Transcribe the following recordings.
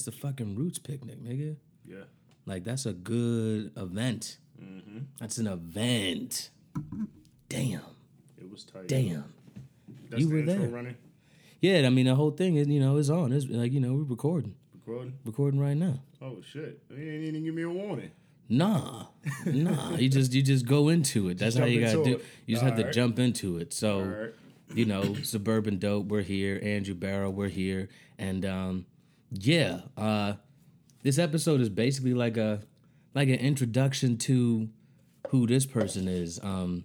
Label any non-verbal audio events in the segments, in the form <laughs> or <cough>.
It's the fucking Roots picnic, nigga. Yeah. Like that's a good event. Mm-hmm. That's an event. Damn. It was tight. Damn. That's You the were intro there. running. Yeah, I mean the whole thing is you know is on. It's like you know we're recording, Recording. recording right now. Oh shit. You didn't even give me a warning. Nah, nah. You <laughs> just you just go into it. That's how you gotta do. it. You just have to jump into it. So Alright. you know, suburban dope. We're here. Andrew Barrow. We're here. And um, yeah, uh, this episode is basically like a like an introduction to who this person is. Um,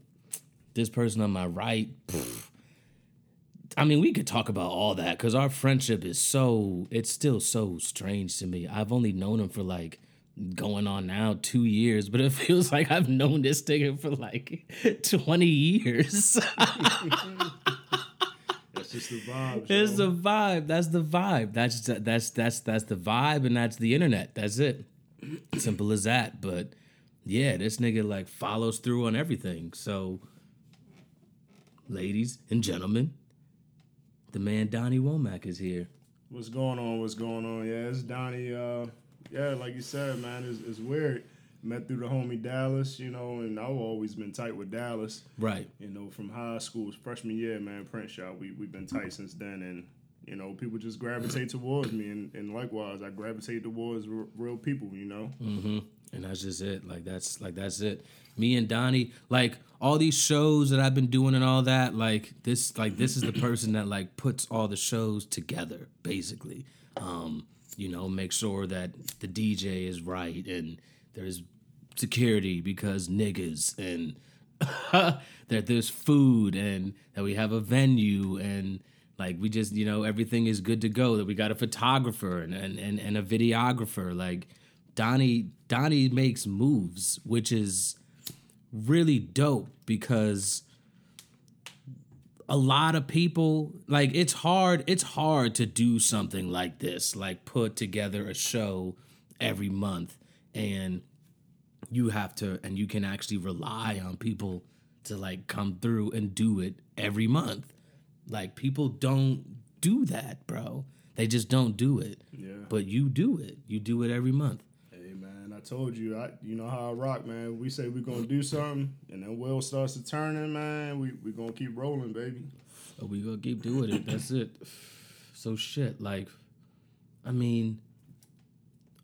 this person on my right. pff, I mean, we could talk about all that because our friendship is so, it's still so strange to me. I've only known him for like going on now two years, but it <laughs> feels like I've known this nigga for like <laughs> 20 years. <laughs> That's just the vibe. it's the vibe. That's the vibe. That's that's that's that's the vibe, and that's the internet. That's it. Simple as that. But yeah, this nigga like follows through on everything. So, ladies and gentlemen, the man Donnie Womack is here. What's going on? What's going on? Yeah, it's Donnie. Uh, yeah, like you said, man, it's, it's weird. Met through the homie Dallas, you know, and I've always been tight with Dallas. Right. You know, from high school, freshman year, man, print shop. We we've been tight since then, and you know, people just gravitate towards me, and, and likewise, I gravitate towards r- real people. You know, Mm-hmm. And that's just it. Like that's like that's it. Me and Donnie, like all these shows that I've been doing and all that, like this like this is the person that like puts all the shows together, basically. Um, you know, make sure that the DJ is right and there's security because niggas and <laughs> that there's food and that we have a venue and like we just you know everything is good to go that we got a photographer and and, and, and a videographer. Like donnie donnie makes moves which is really dope because a lot of people like it's hard it's hard to do something like this like put together a show every month. And you have to and you can actually rely on people to like come through and do it every month like people don't do that bro they just don't do it Yeah. but you do it you do it every month Hey man, I told you, I you know how I rock, man. We say we're gonna do something, and then wheel starts to turning, man. We we gonna keep rolling, baby. But we gonna keep doing it. That's it. So shit, like, I mean,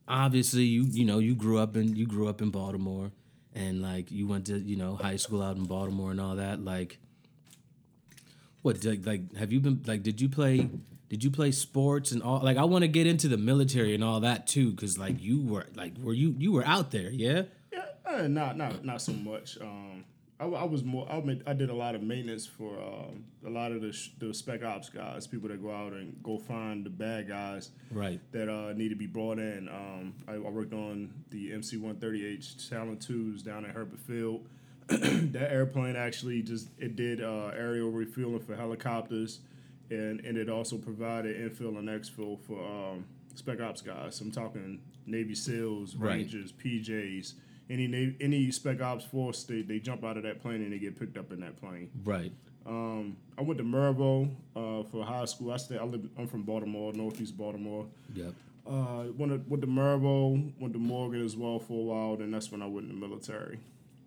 obviously you you know you grew up in you grew up in Baltimore, and like you went to you know high school out in Baltimore and all that. Like, what like like have you been like did you play did you play sports and all like I want to get into the military and all that too because like you were like were you you were out there yeah Yeah, uh, not not not so much. Um, I, I was more. I, mean, I did a lot of maintenance for um, a lot of the sh- the spec ops guys, people that go out and go find the bad guys right that uh, need to be brought in. Um, I, I worked on the MC 130H Talon twos down at Hurlburt Field. <clears throat> that airplane actually just it did uh, aerial refueling for helicopters, and and it also provided infill and exfil for um, spec ops guys. I'm talking Navy SEALs, Right. Rangers, PJs. Any any spec ops force, they, they jump out of that plane and they get picked up in that plane. right Um, I went to Mervo uh, for high school. I stay. I live. I'm from Baltimore, Northeast Baltimore. yep Uh, went to, went to Mervo, went to Morgan as well for a while. Then that's when I went in the military.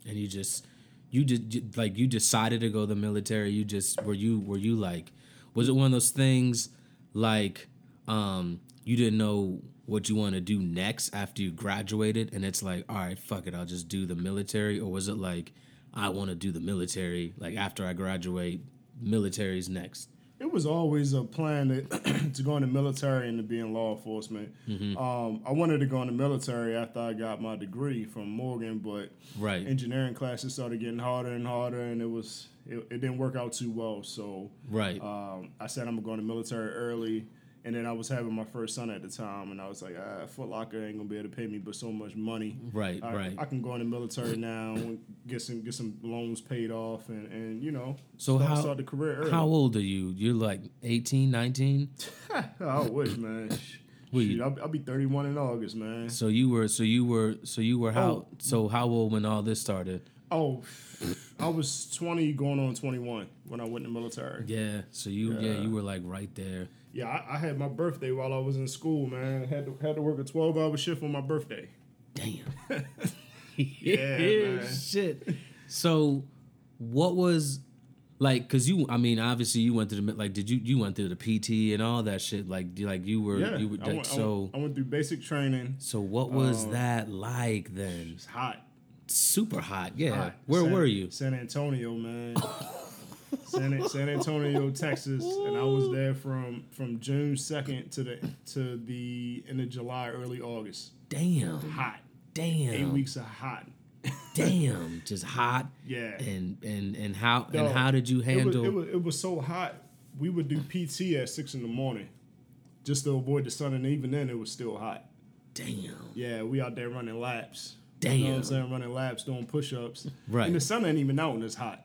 and you just you just like you decided to go to the military. You just were you were you like was it one of those things like um you didn't know what you want to do next after you graduated and it's like all right fuck it I'll just do the military or was it like I want to do the military like after I graduate military's next it was always a plan to, <clears throat> to go in the military and to be in law enforcement. Mm-hmm. Um, I wanted to go in the military after I got my degree from Morgan, but right engineering classes started getting harder and harder, and it was it, it didn't work out too well. So right um, I said I'm going to the military early. And then I was having my first son at the time, and I was like, ah, Foot Locker ain't gonna be able to pay me but so much money. right I, right I can go in the military now, and get some get some loans paid off, and, and you know, So start, how- start the career early. how old are you you're like 18 19 <laughs> I wish, man. <laughs> Shoot, I'll, I'll be 31 in August, man. So you were so you were so you were how Oh. so how old when all this started? Oh, I was 20 going on 21 when I went in the military. Yeah. So you yeah, Yeah. you were like right there. Yeah, I, I had my birthday while I was in school, man. Had to, had to work a 12 hour shift on my birthday. Damn. <laughs> Yeah. <laughs> Shit. So what was like cuz you I mean obviously you went through the like did you you went through the PT and all that shit like you- like you were Yeah, you were I, like, went, I, so went, I went through basic training. so what was uh, that like then? It's hot. Super hot. Yeah. hot. Where San- were you? San Antonio, man. <laughs> San, San Antonio, Texas, and I was there from from June 2nd to the to the end of July, early August. Damn. Hot. Damn. Eight weeks of hot. <laughs> Damn. Just hot. Yeah. And and and how No, and how did you It handle was, it, was, it was so hot. We would do PT at six in the morning, just to avoid the sun, and even then it was still hot. Damn. Yeah, we out there running laps. Damn. You know what I'm saying? Running laps, doing push-ups. Right. And the sun ain't even out when it's hot.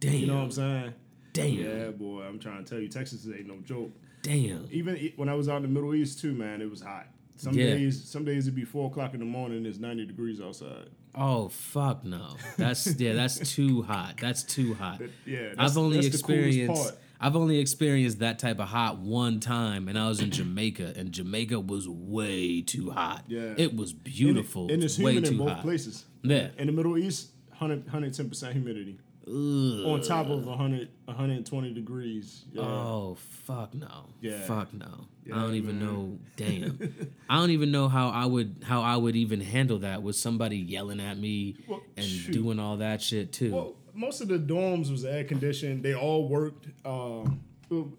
Damn. You know what I'm saying? Damn. Yeah, boy. I'm trying to tell you, Texas ain't no joke. Damn. Even when I was out in the Middle East too, man, it was hot. Some Yeah. days, some days it'd be four o'clock in the morning. and It's 90 degrees outside. Oh fuck no. That's <laughs> yeah, that's too hot. That's too hot. That- yeah, that's- I've only experienced part. I've only experienced that type of hot one time and I was in Jamaica and Jamaica was way too hot. Yeah. It was And it- beautiful. and it's way humid too in both hot. places. Yeah. In the Middle East, 100, 110% humidity. Ugh. on top of 100, 120 degrees. Yeah. Oh fuck no. Yeah. Fuck no. Yeah, I don't even man. know. Damn. <laughs> I don't even know how I would how I would even handle that with somebody yelling at me Well, and shoot. doing all that shit too. Well, most of the dorms was air conditioned. They all worked. Um,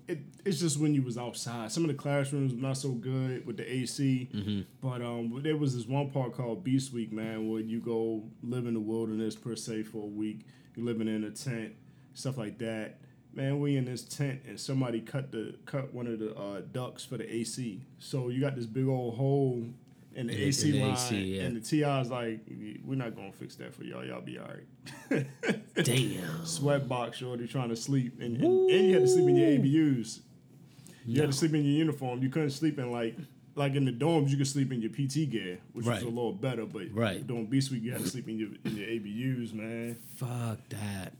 it, it's just when you was outside. Some of the classrooms not so good with the AC. Mm-hmm. But um, there was this one part called Beast Week, man, where you go live in the wilderness per se for a week. You're living in a tent, stuff like that. Man, we in this tent and somebody cut the cut one of the uh, ducts for the AC. So you got this big old hole in the In- AC in the line, AC, yeah. and the TI's like, we're not gonna fix that for y'all. Y'all be all right. <laughs> Damn. sweat box shorty trying to sleep and, and, and you had to sleep in your ABUs. You had to sleep in your uniform. You couldn't sleep in like like in the dorms you could sleep in your PT gear, which Right. was a little better, but Right. during Beast Week you had to sleep in your in your ABUs, man. Fuck that.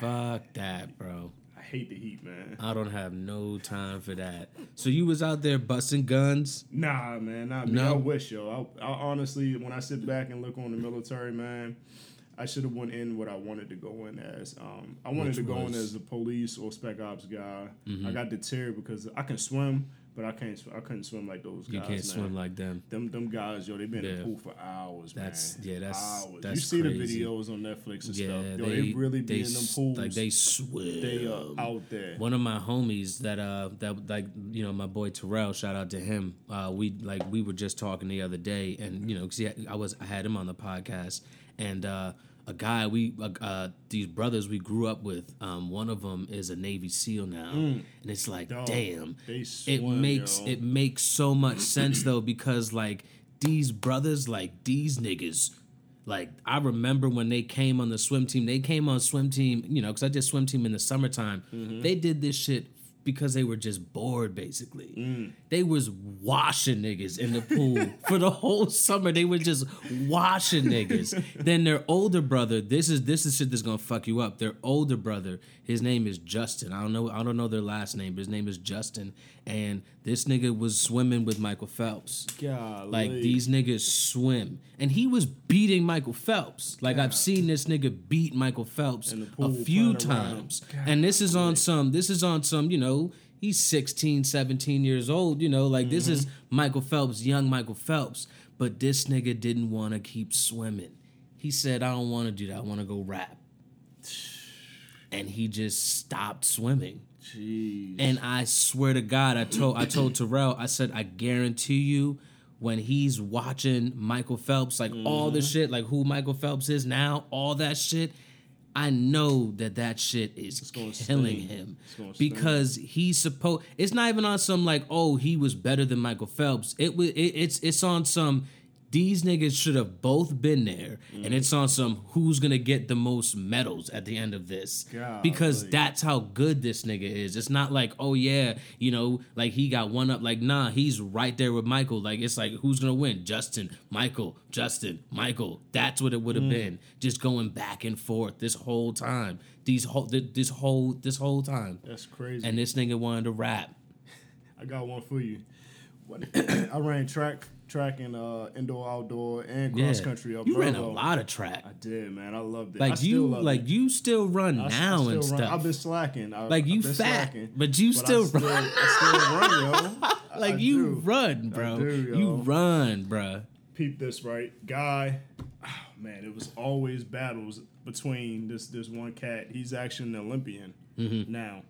Fuck that, bro. Hate the heat, man. I don't have no time for that. So you was out there busting guns? Nah, man, not me. No? I wish, yo. I, I honestly, when I sit back and look on the military, man, I should have went in what I wanted to go in as. Um, I wanted Which to go in as a police or spec ops guy. Mm-hmm. I got deterred because I can swim, but I can't. sw- I couldn't swim like those guys. You can't man. swim like them. them. Them guys, yo, they've been in the pool for hours, That's- man. yeah, that's- hours. that's you see crazy. the videos on Netflix and Yeah, stuff. Yo, they, they, really they be in them pools. like they swim. they are out there. One of my homies that uh that like you know my boy Terrell, shout out to him. Uh, we like we were just talking the other day, and you know, cause had- I was I had him on the podcast, and uh, a guy we uh, uh, these brothers we grew up with. Um, one of them is a Navy SEAL now, and it's like, Dog, damn, they it makes yo. it makes so much <clears throat> sense though because like these brothers, like these niggas. Like I remember when they came on the swim team, they came on swim team, you know, because I did swim team in the summertime. Mm-hmm. They did this shit because they were just bored, basically. Mm. They was washing niggas in the pool for the whole summer. They were just washing niggas. <laughs> then their older brother, this is this is shit that's gonna fuck you up. Their older brother, his name is Justin. I don't know, I don't know their last name, but his name is Justin. And this nigga was swimming with Michael Phelps. Golly. Like these niggas swim, and he was beating Michael Phelps. Like I've seen this nigga beat Michael Phelps a few playing around him. times, and this is on some. This is on some. You know, he's 16, 17 years old. You know, like this is Mm-hmm. Michael Phelps, young Michael Phelps. But this nigga didn't want to keep swimming. He said, "I don't want to do that. I want to go rap." And he just stopped swimming. Jeez. And I swear to God, I told I told Terrell, I said, I guarantee you, when he's watching Michael Phelps, like all Mm-hmm. the shit, like who Michael Phelps is now, all that shit, I know that that shit is killing sting. him because he's supposed. It's not even on some like, oh, he was better than Michael Phelps. It was. It, it's it's on some. These niggas should have both been there, and it's on some who's gonna get the most medals at the end of this because that's how good this nigga is. It's not like, oh yeah, you know, like he got one up. Like, nah, he's right there with Michael. Like, it's like who's gonna win? Justin, Michael, Justin, Michael. That's what it would have mm. been. Just going back and forth this whole time. These whole th- this whole this whole time. That's crazy. And this nigga wanted to rap. <laughs> I got one for you. What, <clears throat> I ran track, track and uh, indoor, outdoor, and Yeah, cross country up. you ran a lot of track. I did, man. I loved it. I Like still you, like it. you still run I I now still and run. stuff. I've been slacking. I, Like, you been fat, slacking. but you still I still, I still run, yo. <laughs> like I you do. run, bro. do, you run, bro. peep this right guy oh, man it was always battles between this this one cat he's actually an olympian Mm-hmm. now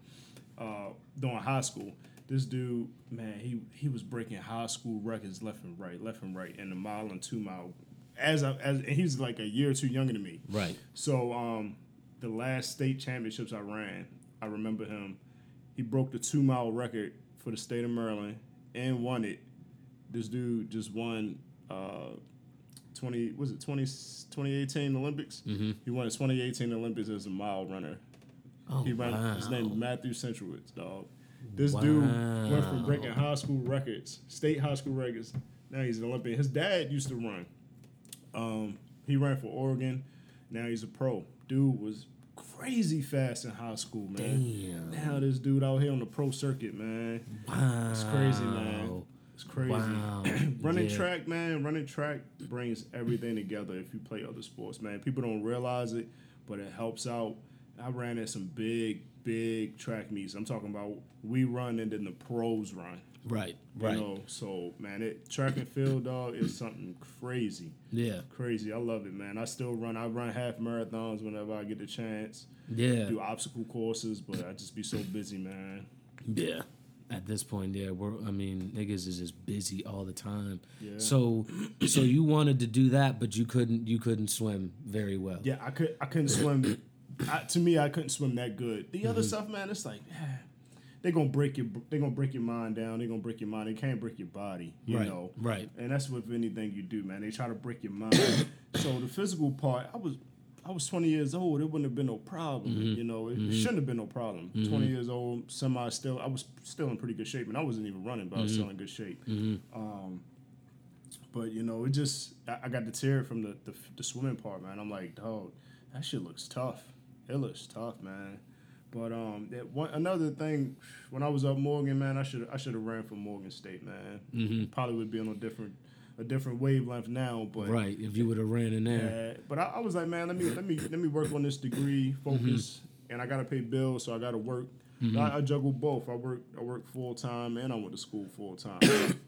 uh during high school this dude man he he was breaking high school records left and right left and right in the mile and two mile as I, as and he's like a year or two younger than me Right. so um, the last state championships I ran, I remember him. He broke the two mile record for the state of Maryland and won it. This dude just won uh, twenty was it 20, 2018 Olympics? Mm-hmm. He won the twenty eighteen Olympics as a mile runner. Oh He ran wow. his name is Matthew Centrowitz, dog. This dude went from breaking high school records, state high school records. Now he's an Olympian. His dad used to run. Um, he ran for Oregon. Now he's a pro. Dude was crazy fast in high school, man. Damn. Now this dude out here on the pro circuit, man. Wow. It's crazy, man. It's crazy. Wow. <clears throat> running Yeah. track, man, running track brings everything together if you play other sports, man. People don't realize it, but it helps out. I ran at some big, big track meets. I'm talking about we run and then the pros run. Right. You Right. know, so man, it track and field dog is something crazy. Yeah. Crazy. I love it, man. I still run. I run half marathons whenever I get the chance. Yeah. Do obstacle courses, but I just be so busy, man. Yeah. At this point, yeah, we're I mean, niggas is just busy all the time. Yeah. So so you wanted to do that, but you couldn't you couldn't swim very well. Yeah, I could. I couldn't swim. I, to me, I couldn't swim that good. The Mm-hmm. other stuff, man, it's like they're gonna break your. they're gonna break your mind down. They're gonna break your mind. They can't break your body. You Right, know. right. And that's with anything you do, man. They try to break your mind. <coughs> so the physical part, I was. I was 20 years old. It wouldn't have been no problem. Mm-hmm. You know, it, it shouldn't have been no problem. 20 years old, semi still. I was still in pretty good shape, and I wasn't even running, but I was Mm-hmm. still in good shape. Um, but you know, it just I, I got deterred from the, the the swimming part, man. I'm like, dog, that shit looks tough. It looks tough, man. But um, that one another thing, when I was up Morgan, man, I should I should have ran for Morgan State, man. Mm-hmm. Probably would be on a different a different wavelength now, but Right. If you would have ran in there. uh, but I, I was like, man, let me let me let me work on this degree, focus, Mm-hmm. and I gotta pay bills, so I gotta work. I, I juggle both. I work I work full time and I went to school full time. <coughs>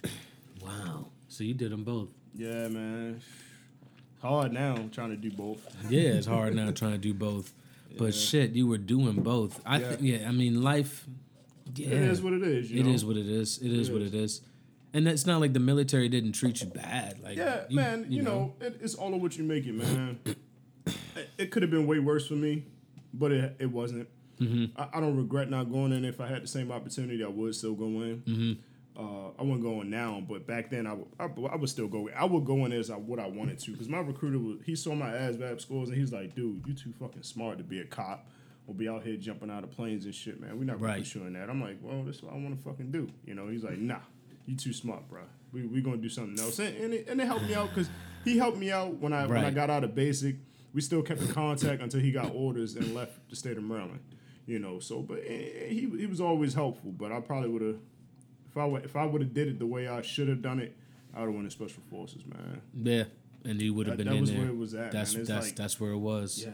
Wow. So you did them both. yeah, man. Hard now trying to do both. Yeah, it's hard now trying to do both. But shit, you were doing both. I Yeah. think yeah, I mean life yeah. It is what it is. You It know? is what it is. It is what it is. And it's not like the military didn't treat you bad. Like Yeah, man. You, know, it, it's all of what you make it, man. it it could have been way worse for me, but it it wasn't. Mm-hmm. I, I don't regret not going in. If I had the same opportunity, I would still go in. Mm-hmm. Uh, I wouldn't go in now, but back then I would, I, I would still go. I would go in as I, what I wanted to, because my recruiter was he saw my ASVAB scores and he's like, "Dude, you too fucking smart to be a cop or be out here jumping out of planes and shit, man. We're not Right. in that." I'm like, "Well, this is what I want to fucking do," you know. He's like, "Nah, you too smart, bro. We we gonna do something else." And and it, and it helped me out because he helped me out when I when I got out of basic. We still kept in contact until he got orders and left the state of Maryland. You know, so but he he was always helpful. But I probably would have if I would if I would have did it the way I should have done it, I would have went to special forces, man. Yeah, and you would have That- been that in was there. where it was at, That's man. That's like- that's where it was. Yeah.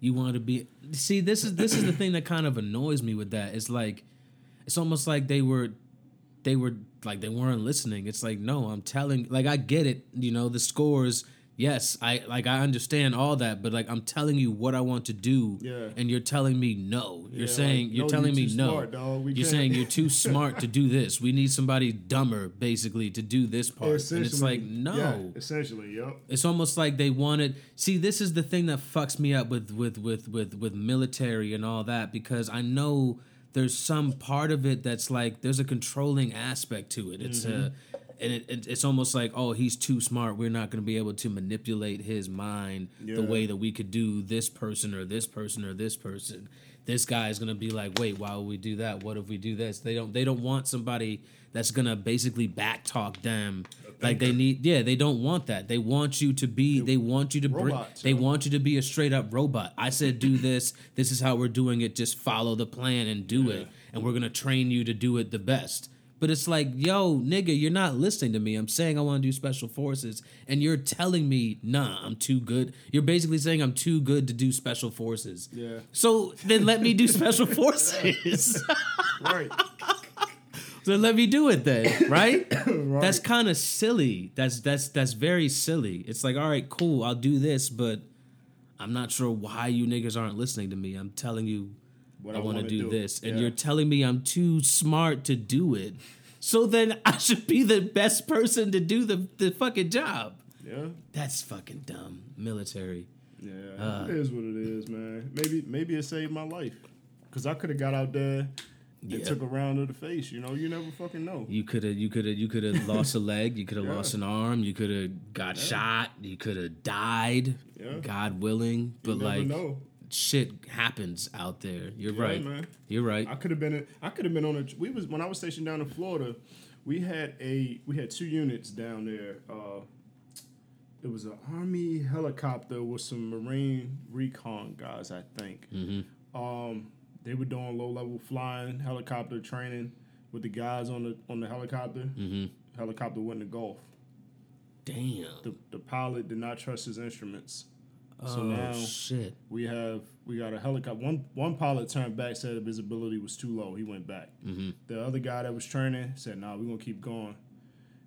You want to be. See, this is this is the thing that kind of annoys me with that. It's like, it's almost like they were, they were like they weren't listening. It's like no, I'm telling. Like I get it. You know the scores. Yes, I like I understand all that, but like I'm telling you what I want to do, Yeah. and you're telling me no. You're Yeah, saying like, you're no, telling you're me no. smart, you're can't- saying you're too <laughs> smart to do this. We need somebody dumber, basically, to do this part. And it's like no. yeah, essentially, yep. It's almost like they wanted. See, this is the thing that fucks me up with with with with with military and all that because I know there's some part of it that's like there's a controlling aspect to it. It's Mm-hmm. a and it, it, it's almost like oh he's too smart. We're not going to be able to manipulate his mind the way that we could do this person or this person or this person. This guy is going to be like, wait, why would we do that? What if we do this? They don't. They don't want somebody that's going to basically backtalk them. Like they need, yeah, they don't want that. They want you to be. They want you to bring. They want you to be a straight up robot. I said, do this. This is how we're doing it. Just follow the plan and do it. And we're gonna train you to do it the best. But it's like, yo, nigga, you're not listening to me. I'm saying I want to do special forces, and you're telling me, nah, I'm too good. You're basically saying I'm too good to do special forces. Yeah. So then let me do special <laughs> forces. Right. <laughs> so let me do it then, right? <coughs> right. That's kind of silly. That's that's that's very silly. It's like, all right, cool, I'll do this, but I'm not sure why you niggas aren't listening to me. I'm telling you What I, want to wanna do, this, and Yeah. you're telling me I'm too smart to do it. So then <laughs> I should be the best person to do the, the fucking job. Yeah. That's fucking dumb. Military. Yeah. Uh. it is what it is, man. Maybe maybe it saved my life. Cause I could have got out there and Yeah. took a round to the face. You know, you never fucking know. You could have you could have you could have <laughs> lost a leg, you could have Yeah. lost an arm, you could have got shot, you could have died, Yeah. God willing. But like know. Shit happens out there. You're Yeah, right. man. You're right. I could have been. I could have been on a. We was when I was stationed down in Florida. We had a. We had two units down there. Uh, it was an army helicopter with some marine recon guys. I think. Mm-hmm. Um, they were doing low level flying helicopter training with the guys on the on the helicopter. Mm-hmm. Helicopter went in the Gulf. Damn. The the pilot did not trust his instruments. So oh now shit. we have we got a helicopter. One one pilot turned back, said the visibility was too low. He went back. Mm-hmm. The other guy that was training said, "Nah, we're gonna keep going."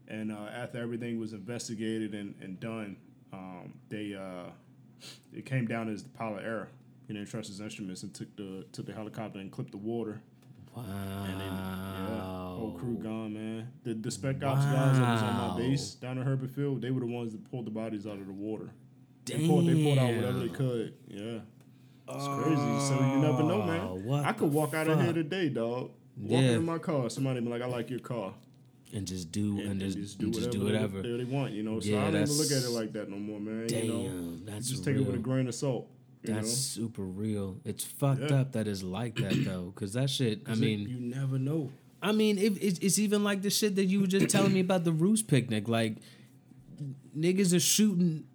And uh, after everything was investigated and, and done, um, they uh, it came down as the pilot error. He didn't trust his instruments and took the took the helicopter and clipped the water. Wow. And then yeah, whole crew gone, man. The the spec ops guys that was on my base down in Hurlburt Field, they were the ones that pulled the bodies out of the water. They pulled, they pulled out whatever they Damn. could. Yeah. It's crazy. So you never know, Oh, man. I could walk out of here today, dog. Walking Yeah. in my car, somebody be like, "I like your car," And just do and, and, just, just do and whatever, just do whatever. They, they want. You know, so Yeah, I don't even look at it like that no more, man. Damn, you know, that's just take real. it with a grain of salt. You That's know? super real. It's fucked Yeah. up that it's like that though, because that shit. I 'Cause it- mean, you never know. I mean, it, it's it's even like the shit that you were just telling me about the Roots picnic. Like, niggas are shooting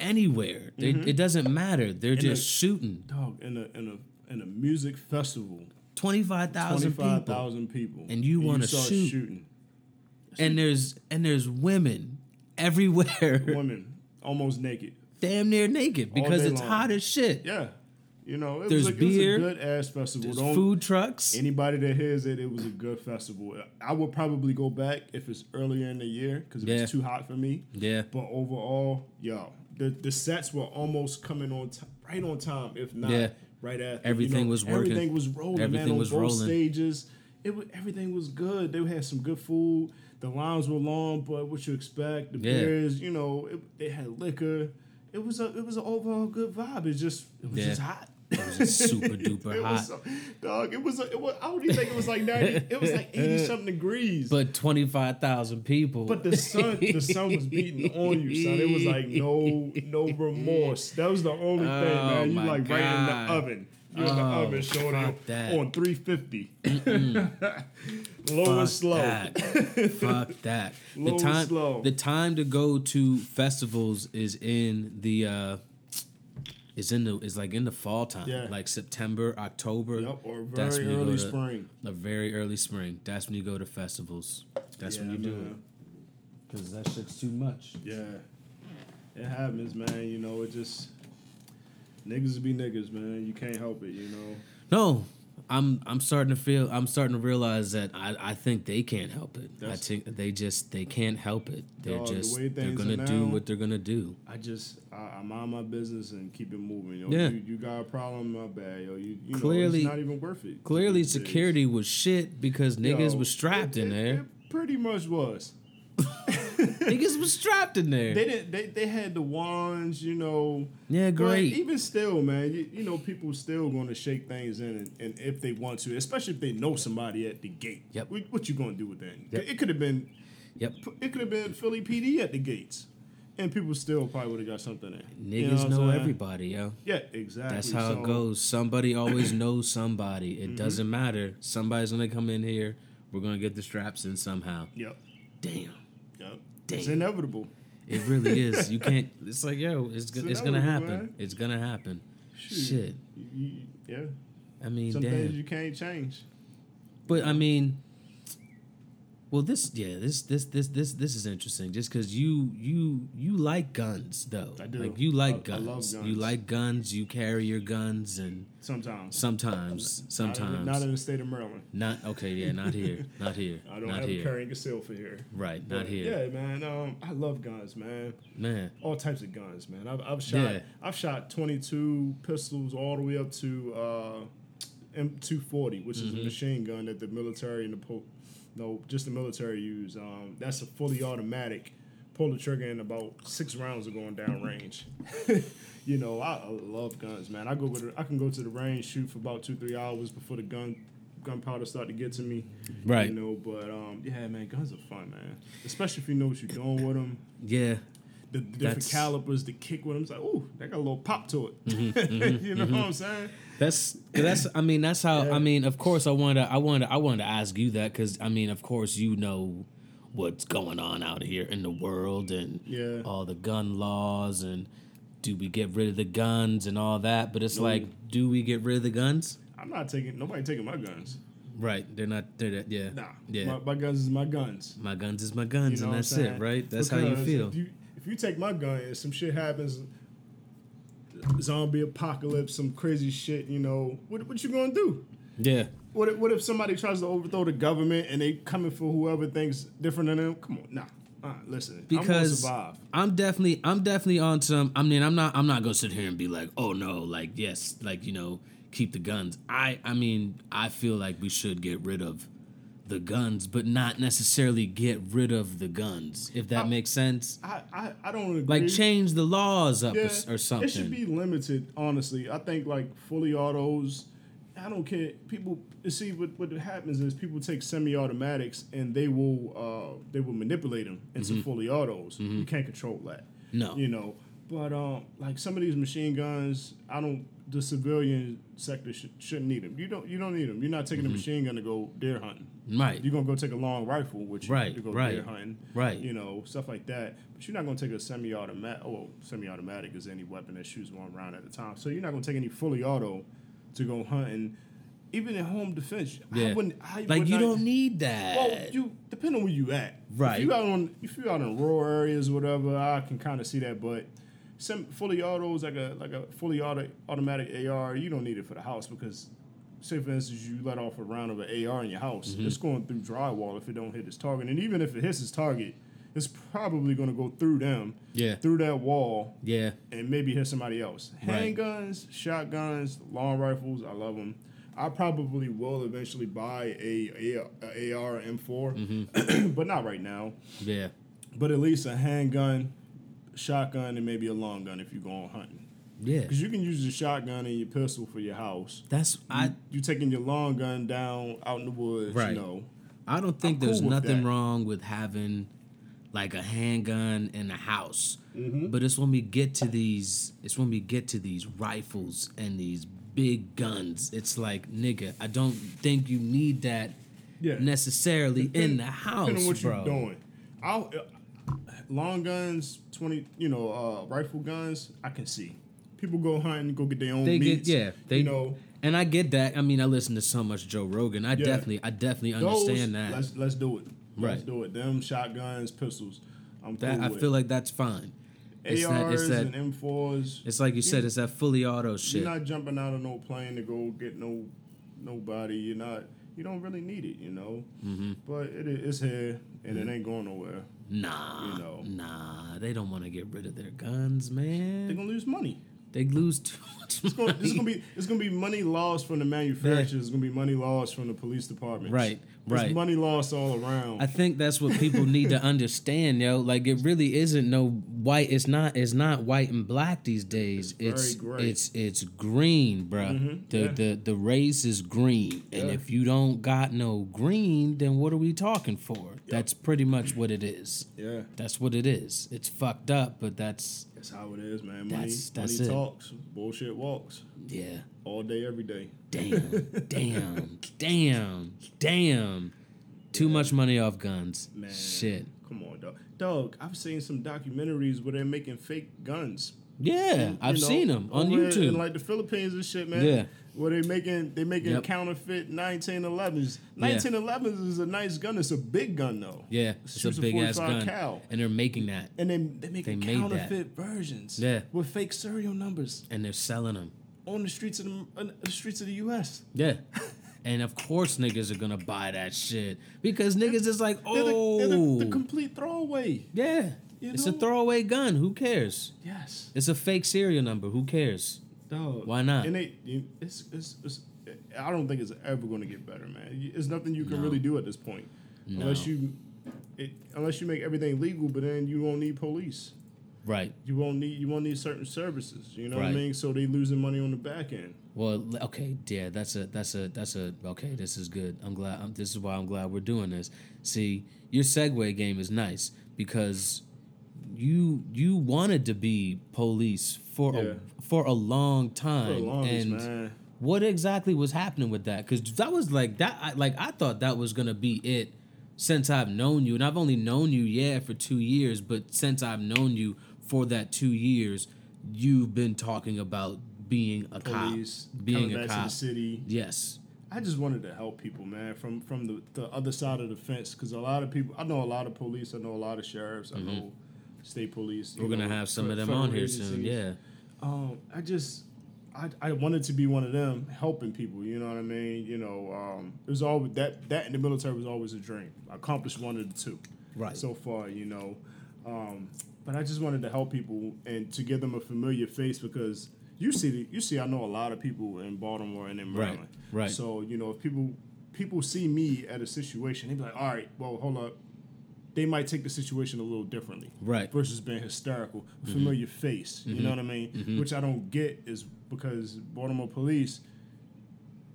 anywhere. They, It doesn't matter. They're Mm-hmm. a- just shooting. Dog in a in a in a music festival, Twenty five twenty thousand five people, thousand people, And you wanna shoot. shooting and there's and there's women everywhere, <laughs> women almost naked. damn near naked because it's long. hot as shit. Yeah, you know, it There's was a, beer, It was a good ass festival. There's Don't- food trucks. Anybody that hears it, it was a good festival. I would probably go back if it's earlier in the year because it Yeah. was too hot for me. yeah, But overall, yo, the the sets were almost coming on t- right on time, if not Yeah. right after. Everything was working. Everything was rolling. man, Everything on was both rolling. stages. It was, everything was good. They had some good food. The lines were long, but what you expect? The Yeah. beers, you know, it, they had liquor. It was a it was an overall good vibe. It's just it was Yeah. just hot. It was super <laughs> duper hot. so, dog. It was. A, it was. I don't even think it was like ninety. It was like eighty something degrees. but twenty five thousand people. But the sun, the sun was beating on you, son. It was like no, no remorse. That was the only thing, Oh, man. You my like right in the oven. You're in the Oh, oven showing that. on 350. <laughs> Low Fuck and slow. that. Fuck that. Low The <laughs> time slow. the time to go to festivals is in the uh is in the is like in the fall time. Yeah. Like September, October. Yep, or That's very when you go early to- spring. A very early spring. That's when you go to festivals. That's when Yeah, you do it. Cause that shit's too much. Yeah. It happens, man. You know, it just niggas be niggas, man. You can't help it, you know. No, I'm I'm starting to feel I'm starting to realize that I, I think they can't help it. I think they just they can't help it. They're Dog, just way they're gonna do now- what they're gonna do. I just I, I mind my business and keep it moving. Yo, Yeah. you, you got a problem, my bad, yo. You, you Clearly- know, it's not even worth it. Clearly, these days. security was shit because niggas Yo, was strapped it- in it- there. It pretty much was. <laughs> niggas was strapped in there. They didn't. They, they had the wands, you know. yeah, But great. even still, man, you, you know, people still going to shake things in, and, and if they want to, especially if they know somebody at the gate. Yep. What, what you going to do with that? Yep. It could have been. Yep. It could have been Philly PD at the gates, and people still probably would have got something there. Niggas what know, I'm everybody, yo. Yeah, exactly. That's how So, it goes. Somebody always <clears throat> knows somebody. Mm-hmm. It doesn't matter. Somebody's gonna come in here. We're gonna get the straps in somehow. Yep. Damn. Yep. Damn. It's inevitable. It really is. <laughs> You can't. It's like yo. It's It's it's gonna happen. man. It's gonna happen. Shoot. Shit. You- you- yeah. I mean, Some things you can't change. But I mean, well, this yeah, this this this this this is interesting. Just because you you you like guns though, I do. Like you like I- I guns. You like guns. You carry your guns, and Sometimes. sometimes, Not in- sometimes Not in, the state of Maryland. Not okay. Yeah, not here. Not here. <laughs> I don't not have here. a carrying conceal for here. Right. Not here. Yeah, man. Um, I love guns, man. Man. All types of guns, man. I've, I've shot. Yeah. I've shot twenty two pistols all the way up to uh, M two forty, which Mm-hmm. is a machine gun that the military and the po- no, just the military use. Um, that's a fully automatic. Pull the trigger and about six rounds are going down range. <laughs> you know, I, I love guns, man. I go with I can go to the range, shoot for about two three hours before the gun gunpowder start to get to me. Right. You know, but um, yeah, man, guns are fun, man. Especially if you know what you're doing with them. Yeah. The, the different That's- calibers, the kick with them. It's like, ooh, that got a little pop to it. Mm-hmm, <laughs> you know what I'm saying? That's that's. I mean, that's how. Yeah. I mean, of course, I wanted. I wanted. I wanted to ask you that because I mean, of course, you know what's going on out here in the world and Yeah. all the gun laws and do we get rid of the guns and all that? But it's like, do we get rid of the guns? I'm not taking nobody taking my guns. Right. They're not. They're yeah. Nah. Yeah. My, my guns is my guns. My guns is my guns, You know and what I'm that's it, right? That's how you feel. If you, if you take my gun and some shit happens, zombie apocalypse, some crazy shit, you know, what what you gonna do? yeah. What if, what if somebody tries to overthrow the government and they coming for whoever thinks different than them? Come on, nah. Listen, I'm because survive. I'm definitely I'm definitely on some I mean I'm not I'm not gonna sit here and be like oh no like yes like you know keep the guns I I mean I feel like we should get rid of the guns but not necessarily get rid of the guns if that I- makes sense I, I, I don't agree. like change the laws up or, Yeah, s- or something It should be limited, honestly. I think like fully autos. I don't care. People see what what happens is people take semi-automatics and they will uh, they will manipulate them into fully autos. You can't control that. Mm-hmm. No. you know. But um, like some of these machine guns, I don't. The civilian sector should, shouldn't need them. You don't. You don't need them. You're not taking a machine gun to go deer hunting. Right You're gonna go take a long rifle, which you Right, to go right, deer hunting, right. You know, stuff like that. But you're not gonna take a semi-automatic. Oh, semi-automatic is any weapon that shoots one round at a time. So you're not gonna take any fully auto to go hunting, even in home defense. yeah I wouldn't. I like would you not- don't need that Well, you depend on where you at. Right. If you out on if you out in rural areas or whatever, I can kind of see that. But some fully autos like a like a fully auto automatic AR, you don't need it for the house because. Say for instance, you let off a round of an AR in your house. Mm-hmm. It's going through drywall if it don't hit its target, and even if it hits its target, it's probably going to go through them, yeah through that wall, yeah and maybe hit somebody else. Right. Handguns, shotguns, long rifles, I love them. I probably will eventually buy a, a, a AR M4, Mm-hmm. <clears throat> but not right now. yeah But at least a handgun, shotgun, and maybe a long gun if you're going hunting. Yeah Because you can use your shotgun and your pistol for your house. that's I You taking your long gun down out in the woods, Right. you know. I don't think I'm there's cool nothing that. wrong with having like a handgun in the house. Mm-hmm. But it's when we get to these it's when we get to these rifles and these big guns. It's like, nigga, I don't think you need that Yeah. necessarily in the house, Depending on what bro. you're doing. I'll, uh, long guns, twenty, you know, uh, rifle guns. I can see people go hunting, go get their own They meats. get yeah, they you know and I get that. I mean, I listen to so much Joe Rogan. I definitely, I definitely those. understand that. Let's let's do it. Right. Let's do it. Them shotguns, pistols. I'm that cool I with. feel like that's fine. It's that, ARs it's that, and M4s. it's like you said, it's that fully auto shit. You're not jumping out of no plane to go get no nobody. You're not. You don't really need it, you know. Mm-hmm. But it, is- it's here and Mm-hmm. it ain't going nowhere. Nah, You know. nah, they don't want to get rid of their guns, man. They're gonna lose money. They lose too <laughs> much It's gonna, it's gonna be it's gonna be money lost from the manufacturers. It's gonna be money lost from the police department. Right, There's right. money lost all around. I think that's what people need to understand, yo. Like it really isn't no white. It's not. It's not white and black these days. It's It's it's it's green, bruh. Mm-hmm. The yeah. the the race is green, and Yeah. if you don't got no green, then what are we talking for? That's pretty much what it is. yeah, That's what it is. It's fucked up, but that's that's how it is, man. Money, That's- that's money it. talks, bullshit walks, yeah. all day, every day. Damn, damn, damn, damn. Too much money off guns. Man, Shit. Come on, dog. Dog, I've seen some documentaries where they're making fake guns. Yeah, You I've know, seen them on over in, like the Philippines and shit, man. Yeah. Where they making they making Yep. counterfeit 1911s. Yeah. 1911s is a nice gun. It's a big gun though. Yeah, it's a Shoots a big ass gun, cal. and they're making that, And they make They that. counterfeit versions. Yeah. With fake serial numbers and they're selling them. On the streets of the, the streets of the U.S. Yeah, and of course niggas are gonna buy that shit because niggas is like, They're the, oh, they're the, the oh. complete throwaway. yeah, You it's a throwaway gun. Who cares? Yes. It's a fake serial number. Who cares? Dog. Why not? And they, it's, it's, it's, I don't think it's ever going to get better, man. It's nothing you can No. really do at this point, unless you, it, unless you make everything legal. But then you won't need police. Right. You won't need you won't need certain services. You know what I mean? So they losing money on the back end. Well, okay, yeah, that's a that's a that's a okay. This is good. I'm glad. I'm, this is why I'm glad we're doing this. See, your segue game is nice because you you wanted to be police for Yeah. a for a long time, For longest, and man. what exactly was happening with that? Because that was like that. I, like I thought that was gonna be it since I've known you, and I've only known you, yeah, for two years. But since I've known you for that two years, you've been talking about being a Police cop, being a back to cop. the city. Yes, I just wanted to help people, man, from from the, the other side of the fence. Because a lot of people, I know a lot of police, I know a lot of sheriffs, I know state police. Mm-hmm. we're gonna have some of them on here soon. Yeah, Um, I just, I, I wanted to be one of them, helping people. You know what I mean? You know, um, it was always that that in the military was always a dream. I accomplished one of the two, Right. So far, you know, um, but I just wanted to help people and to give them a familiar face because you see, the, you see, I know a lot of people in Baltimore and in Maryland. right. right. So you know, if people people see me at a situation, they be like, all right, well, hold up. They might take the situation a little differently right. versus being hysterical, Mm-hmm. familiar face. You know what I mean? Which I don't get is because Baltimore police.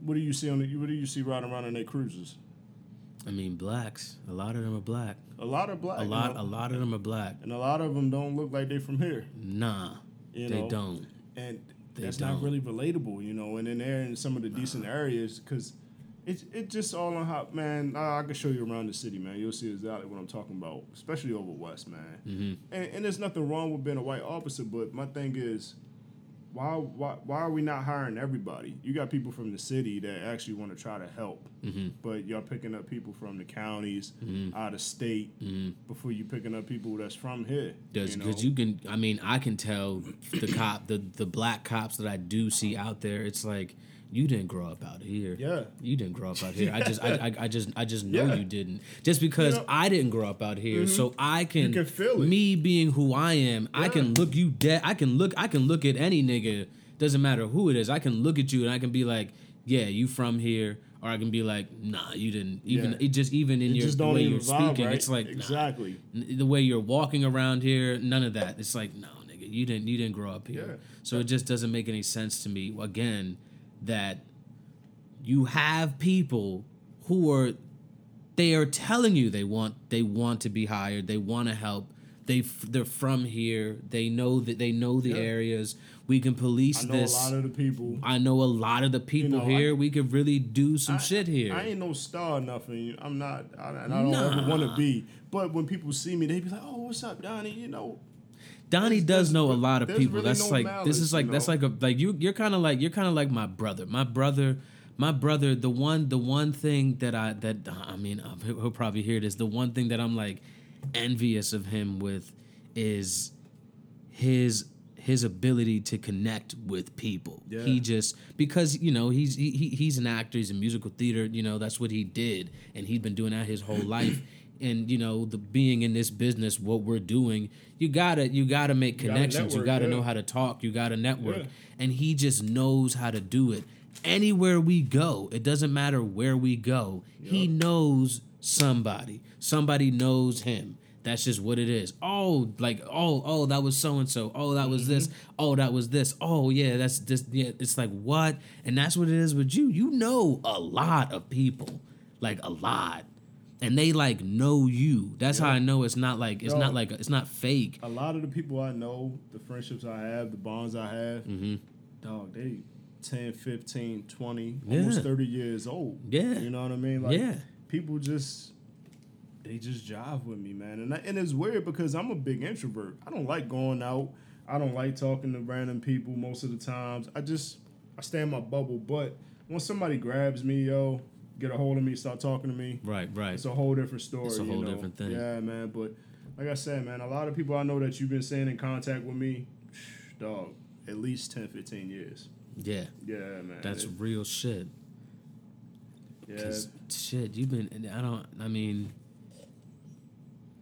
What do you see on the? What do you see riding around in their cruisers? I mean, blacks. A lot of them are black. A lot of black. A you lot. know? A lot of them are black. and a lot of them don't look like they from here. Nah, You they know? don't. and They that's don't. not really relatable, you know. And then they're in some of the decent areas because it's it just all on how man. I, I can show you around the city, man. You'll see exactly what I'm talking about, especially over west, man. Mm-hmm. And, and there's nothing wrong with being a white officer, but my thing is. Why, why, why are we not hiring everybody? You got people from the city that actually want to try to help, Mm-hmm. but y'all picking up people from the counties, out of state, before you picking up people that's from here. Does Because you, know? you can, I mean, I can tell the cop, the the black cops that I do see out there. It's like you didn't grow up out here. Yeah. you didn't grow up out here. I just, I, I, I just, I just know Yeah. you didn't. Just because You know- I didn't grow up out here, mm-hmm. so I can, can feel it. Me being who I am, I can look you dead. I can look, I can look at any nigga. Doesn't matter who it is. I can look at you and I can be like, yeah, you from here. Or I can be like, nah, you didn't. Even Yeah. it just even in You your way you're vibe speaking, right. it's like exactly. N- the way you're walking around here, none of that. It's like, no, nigga, you didn't you didn't grow up here. Yeah. So it just doesn't make any sense to me again that you have people who are they are telling you they want they want to be hired, they want to help, they they're from here. They know that they know the Yeah. areas. We can police I know this. a lot of the people. I know a lot of the people know, here. I- we could really do some I- shit here. I ain't no star nothing. I'm not, I don't Nah. ever want to be. But when people see me, they be like, "Oh, what's up, Donnie?" You know, Donnie There's- does there's- know a lot of people. really that's no like this is like you that's like a like you you're kind of like you're kind of like my brother. My brother, my brother. The one the one thing that I that I mean uh, he'll probably hear this. The one thing that I'm like envious of him with is his his ability to connect with people. Yeah. He just because you know he's he, he- he's an actor. He's a musical theater. You know that's what he did, and he's been doing that his whole life. And you know the being in this business, what we're doing, you gotta you gotta make gotta connections. You gotta yeah. know how to talk. You gotta network, Yeah. and he just knows how to do it. Anywhere we go, it doesn't matter where we go. He knows somebody. Somebody knows him. That's just what it is. Oh, like oh, oh, that was so and so. Oh, that was this. Mm-hmm. Oh, that was this. Oh, yeah, that's this. Yeah, it's like what? And that's what it is with you. You know a lot of people, like a lot, and they like know you. That's how I know it's not like it's Yo. not like it's not fake. a lot of the people I know, the friendships I have, the bonds I have, Mm-hmm. dog, they 10, 15, 20, Yeah. almost 30 years old. Yeah. You know what I mean? Like, Yeah. people just, they just jive with me, man. And, I, and it's weird because I'm a big introvert. I don't like going out. I don't like talking to random people most of the times. I just, I stay in my bubble. But when somebody grabs me, yo, get a hold of me, start talking to me, Right, right. it's a whole different story. It's a you whole know? different thing. Yeah, man. But like I said, man, a lot of people I know that you've been staying in contact with me, dog, at least 10, 15 years. Yeah, Yeah, man. that's It- real shit. yeah. Shit, you've been. I don't. I mean.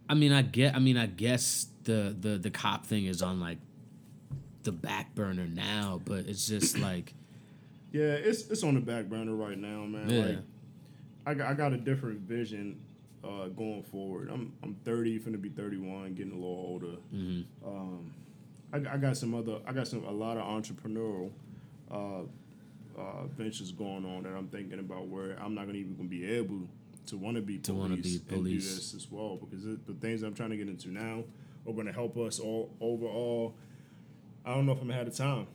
I mean, I get. I mean, I guess the the the cop thing is on like the back burner now, but it's just like Yeah, it's it's on the back burner right now, man. Yeah. Like, I got, I got a different vision uh, going forward. I'm I'm 30, finna be 31, getting a little older. Mm-hmm. Um, I, I got some other, I got some a lot of entrepreneurial uh, uh, ventures going on that I'm thinking about where I'm not gonna even gonna be able to want to be To wanna be and do police. this as well because it, the things I'm trying to get into now are gonna help us all overall. I don't know if I'm ahead of time.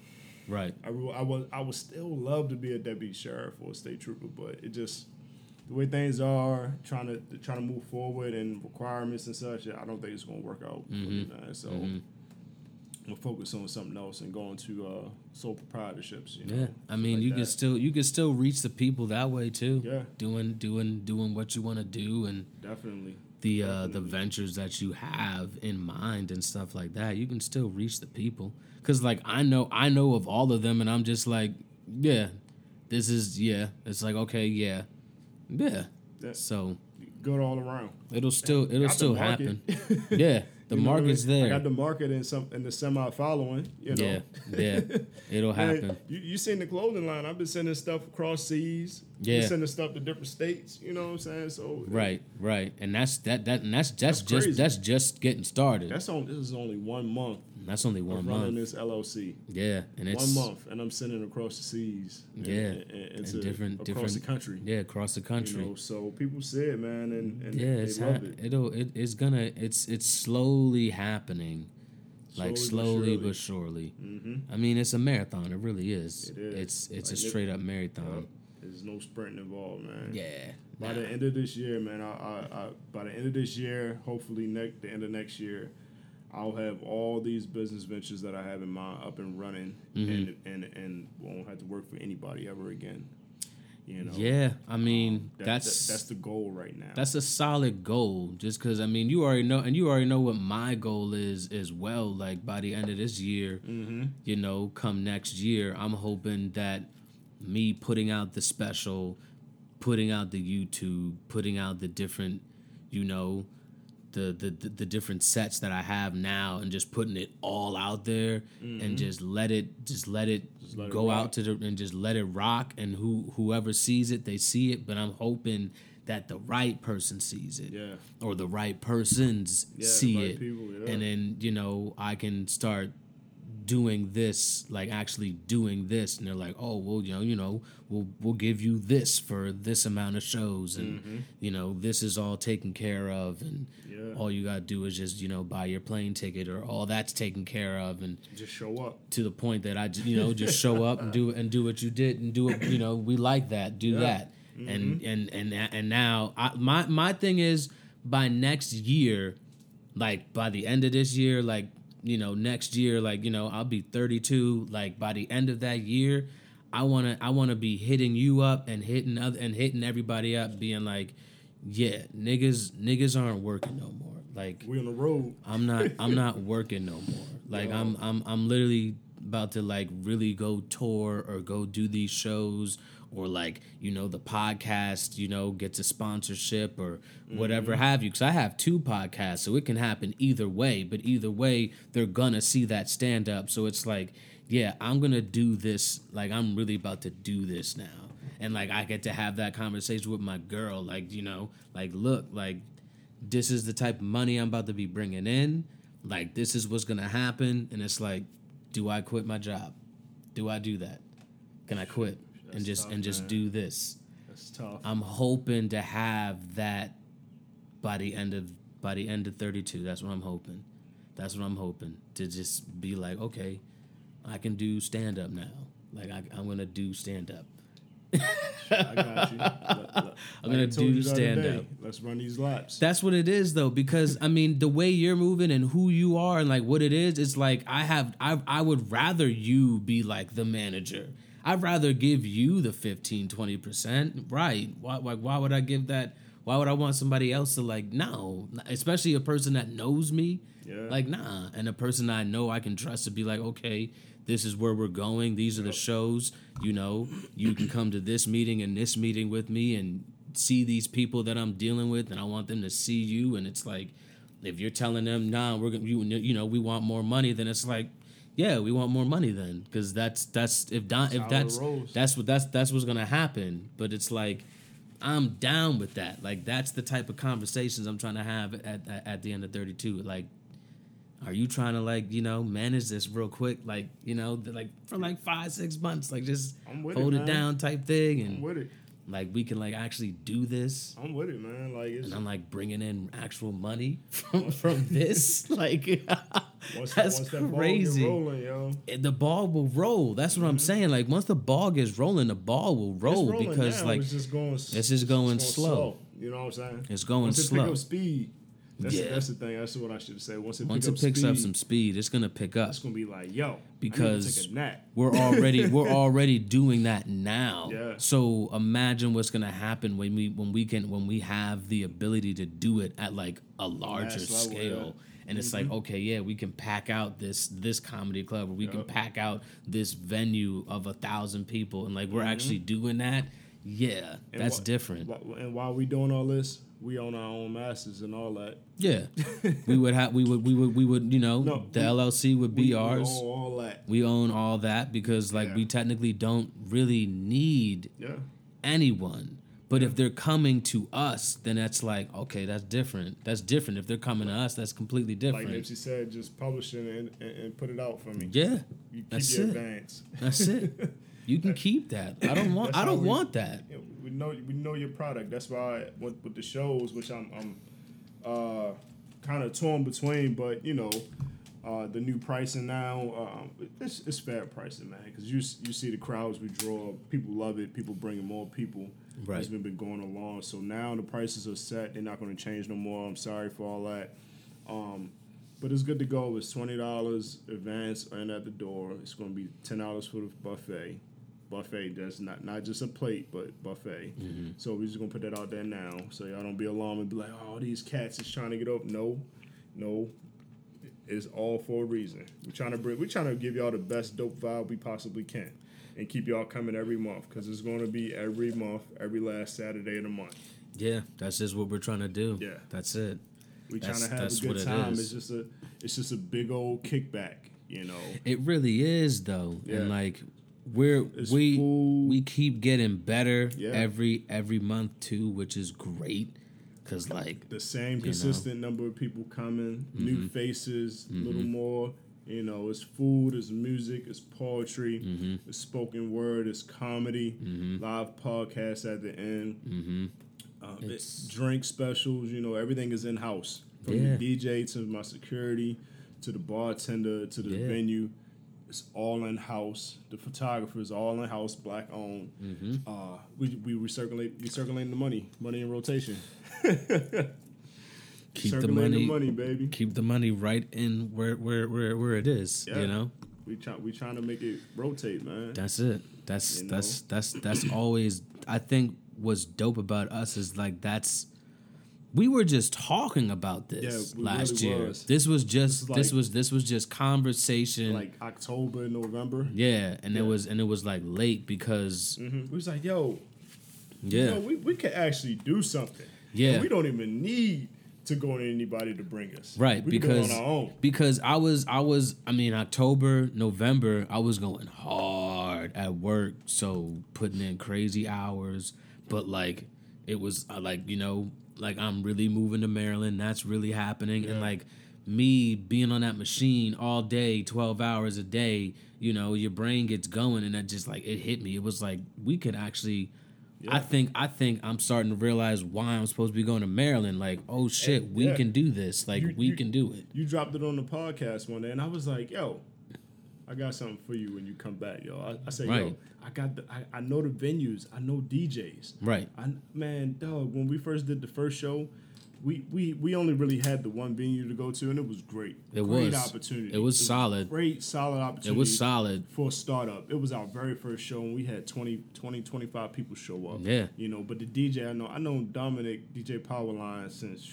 right. I, I was I would still love to be a deputy sheriff or a state trooper, but it just the way things are trying to trying to move forward and requirements and such. I don't think it's gonna work out. man. So I'm gonna focus on something else and going to uh, sole proprietorships. You know, Yeah, I mean, like you that. can still you can still reach the people that way too. Yeah. doing doing doing what you want to do and definitely. the uh the ventures that you have in mind and stuff like that. You can still reach the people because like I know I know of all of them, and I'm just like, yeah, this is yeah. It's like okay, yeah, yeah. Yeah. So Good all around. it'll still it'll Got still happen. <laughs> yeah, the You know what I market's mean? I there. got the market and some and the semi following. You know. yeah, yeah, <laughs> it'll Man, happen. you, you seen the clothing line. I've been sending stuff across seas. Yeah. Been sending stuff to different states. You know what I'm saying? So Right, right, and that's that that and that's that's, That's just crazy. that's just getting started. That's, That's on. This is only one month only one of running month. this LLC. Yeah, and it's one month, and I'm sending across the seas. and- Yeah, and, and, and different- across different- the country. yeah across the country. You know, so people see it, man, and, yeah, they it's ha- it. it'll it, it's gonna it's it's slowly happening, like slowly but surely. Mm-hmm. I mean, it's a marathon. It really is. It is. It's it's Like a straight up marathon. There's no sprinting involved, man. Yeah. By the end of this year, man, I, I, I by the end of this year, hopefully next the end of next year, I'll have all these business ventures that I have in mind up and running, Mm-hmm. and and and won't have to work for anybody ever again. You know. Yeah, I mean That- that's that- that's the goal right now. That's a solid goal. Just because I mean, you already know, and you already know what my goal is as well. Like by the end of this year, mm-hmm. you know, come next year, I'm hoping that me putting out the special, putting out the YouTube, putting out the different, you know, the the the, the different sets that I have now, and just putting it all out there, and just let it just let it Mm-hmm. let go rock. out to the and just let it rock, and who whoever sees it, they see it. But I'm hoping that the right person sees it Yeah. or the right persons Yeah, the see right it people, yeah. and then you know i can start doing this, like actually doing this, and they're like, oh well, you know, you know, we'll we'll give you this for this amount of shows, and Mm-hmm. you know, this is all taken care of, and Yeah. all you gotta do is just you know buy your plane ticket, or all that's taken care of, and Just show up. to the point that I, you know, just show up and do <laughs> and do what you did and do it. You know, we like that. Do Yeah. that. And and and and now I, my my thing is by next year, like by the end of this year, like you know next year, like you know I'll be 32. Like by the end of that year, I wanna I wanna be hitting you up and hitting other and hitting everybody up, being like, yeah, niggas niggas aren't working no more. Like We on the road. I'm not <laughs> I'm not working no more. Like. I'm I'm I'm literally about to like really go tour or go do these shows or like you know the podcast you know gets a sponsorship or mm-hmm. whatever have you because i have two podcasts so it can happen either way but either way they're gonna see that stand up so it's like yeah i'm gonna do this like i'm really about to do this now and like i get to have that conversation with my girl like you know like look like this is the type of money I'm about to be bringing in. Like this is what's gonna happen, and it's like, do I quit my job? Do I do that? Can I quit and just tough, and just man. do this? That's tough. I'm hoping to have that by the end of by the end of 32. That's what I'm hoping. That's what I'm hoping to just be like, okay, I can do stand up now. Like I, I'm gonna do stand up. I got you. <laughs> Let- let- I'm gonna do you the other stand up. Let's run these laps. That's what it is though, because I mean the way you're moving and who you are and like what it is, it's like I have I I would rather you be like the manager. I'd rather give you the 15, 20%. Right. Why like why would I give that? Why would I want somebody else to like no, especially a person that knows me? Yeah. Like nah, and a person I know I can trust to be like, okay, this is where we're going. These are the shows. You know, you can come to this meeting and this meeting with me and see these people that I'm dealing with, and I want them to see you. And it's like, if you're telling them, nah, we're gonna, you, you know, we want more money, then it's like, yeah, we want more money then, because that's that's if Don, if that's that's what that's that's what's gonna happen. But it's like. I'm down with that. Like that's the type of conversations I'm trying to have at, at, at the end of 32. Like are you trying to like you know manage this real quick like you know like for like five six months like just I'm with it, hold it, man. down type thing and with it. like we can like actually do this I'm with it, man. Like and i'm like bringing in actual money <laughs> from from this <laughs> like <laughs> once, that's once that ball crazy rolling, yo. The ball will roll that's what i'm mm-hmm. saying like once the ball gets rolling the ball will roll because now, like it's just going. it's just going slow. You know what I'm saying? It's going once it slow. pick up speed. That's, Yeah. that's the thing. That's what I should say. Once it once pick it up picks speed, up some speed it's gonna pick up it's gonna be like, yo, I need to Because take a nap. we're already we're <laughs> already doing that now. Yeah. So imagine what's gonna happen when we when we can when we have the ability to do it at like a larger level, scale. yeah. Mm-hmm. And it's like, okay, yeah, we can pack out this this comedy club, or we can pack out this venue of a thousand people, and like we're Mm-hmm. actually doing that. Yeah, And that's wh- different. wh- And while we doing all this, we own our own masters and all that. Yeah, <laughs> we would have we would we would we would you know No, the we- LLC would be ours. We own all that. we own all that because like Yeah. we technically don't really need Yeah. anyone. But if they're coming to us, then that's like, okay, that's different. That's different. If they're coming to us, that's completely different. Like. Nipsey said, just publish it and, and, and put it out for me. yeah, You keep that's your it. advance. That's it. <laughs> You can keep that. I don't want. I don't we- want that. We know we know your product. That's why I, with, with the shows, which I'm I'm uh, kind of torn between, but you know, uh, the new pricing now, um, it's, it's fair pricing, man. Because you you see the crowds we draw, people love it. People bringing more people. Right. It's been been going along. So now the prices are set. They're not going to change no more. I'm sorry for all that. Um, but it's good to go. It's twenty dollars advance and at the door. It's going to be ten dollars for the buffet. Buffet. That's not not just a plate, but buffet. So we're just gonna put that out there now, so y'all don't be alarmed and be like, "Oh, these cats is trying to get up." No, no, it's all for a reason. We're trying to bring. We're trying to give y'all the best dope vibe we possibly can, and keep y'all coming every month because it's going to be every month, every last Saturday of the month. Yeah, that's just what we're trying to do. Yeah. that's it. We trying to have a good time. is. It's just a it's just a big old kickback, you know. It really is though, Yeah. and like we're It's we food. we keep getting better Yeah. every every month too, which is great. Cause like The same know. consistent number of people coming, new mm-hmm. faces, a little mm-hmm. more You know, it's food, it's music, it's poetry, Mm-hmm. it's spoken word, it's comedy, live podcasts at the end, Mm-hmm. um, it's drink specials. You know, everything is in house from Yeah. the DJ to my security to the bartender to the Yeah. venue. It's all in house. The photographer is all in house, black owned. Mm-hmm. Uh, we we recirculate recirculating the money, money in rotation. <laughs> Keep the money, the money, baby. keep the money right in where where where, where it is. Yeah. You know, We try we trying to make it rotate, man. that's it. That's You that's that's that's <clears throat> always. I think what's dope about us is like that's. We were just talking about this Yeah, last really year. was. This was just is this like- was this was just conversation. like October, and November. yeah, and Yeah. it was and it was like late because Mhm. We was like, yo, yeah, you know, we, we can actually do something. Yeah. And we don't even need to go to anybody to bring us. Right, we because go on our own. because I was I was I mean October, November, I was going hard at work, so putting in crazy hours, but like it was uh, like, you know, like I'm really moving to Maryland, that's really happening and like me being on that machine all day, 12 hours a day, you know, your brain gets going and that just like it hit me. It was like we could actually I think I think I'm starting to realize why I'm supposed to be going to Maryland. Like, oh shit, we yeah. can do this. Like, You- we you- can do it. You dropped it on the podcast one day, and I was like, yo, I got something for you when you come back, yo. I, I said, yo, I got the, I, I know the venues, I know DJs. Right. I man, dog, when we first did the first show, we we we only really had the one venue to go to, and it was great. It great was. opportunity. It was solid. Great, solid opportunity. It was solid. for a startup. It was our very first show, and we had 20, 20 25 people show up. Yeah. you know. But the DJ, I know, I know Dominic DJ Powerline since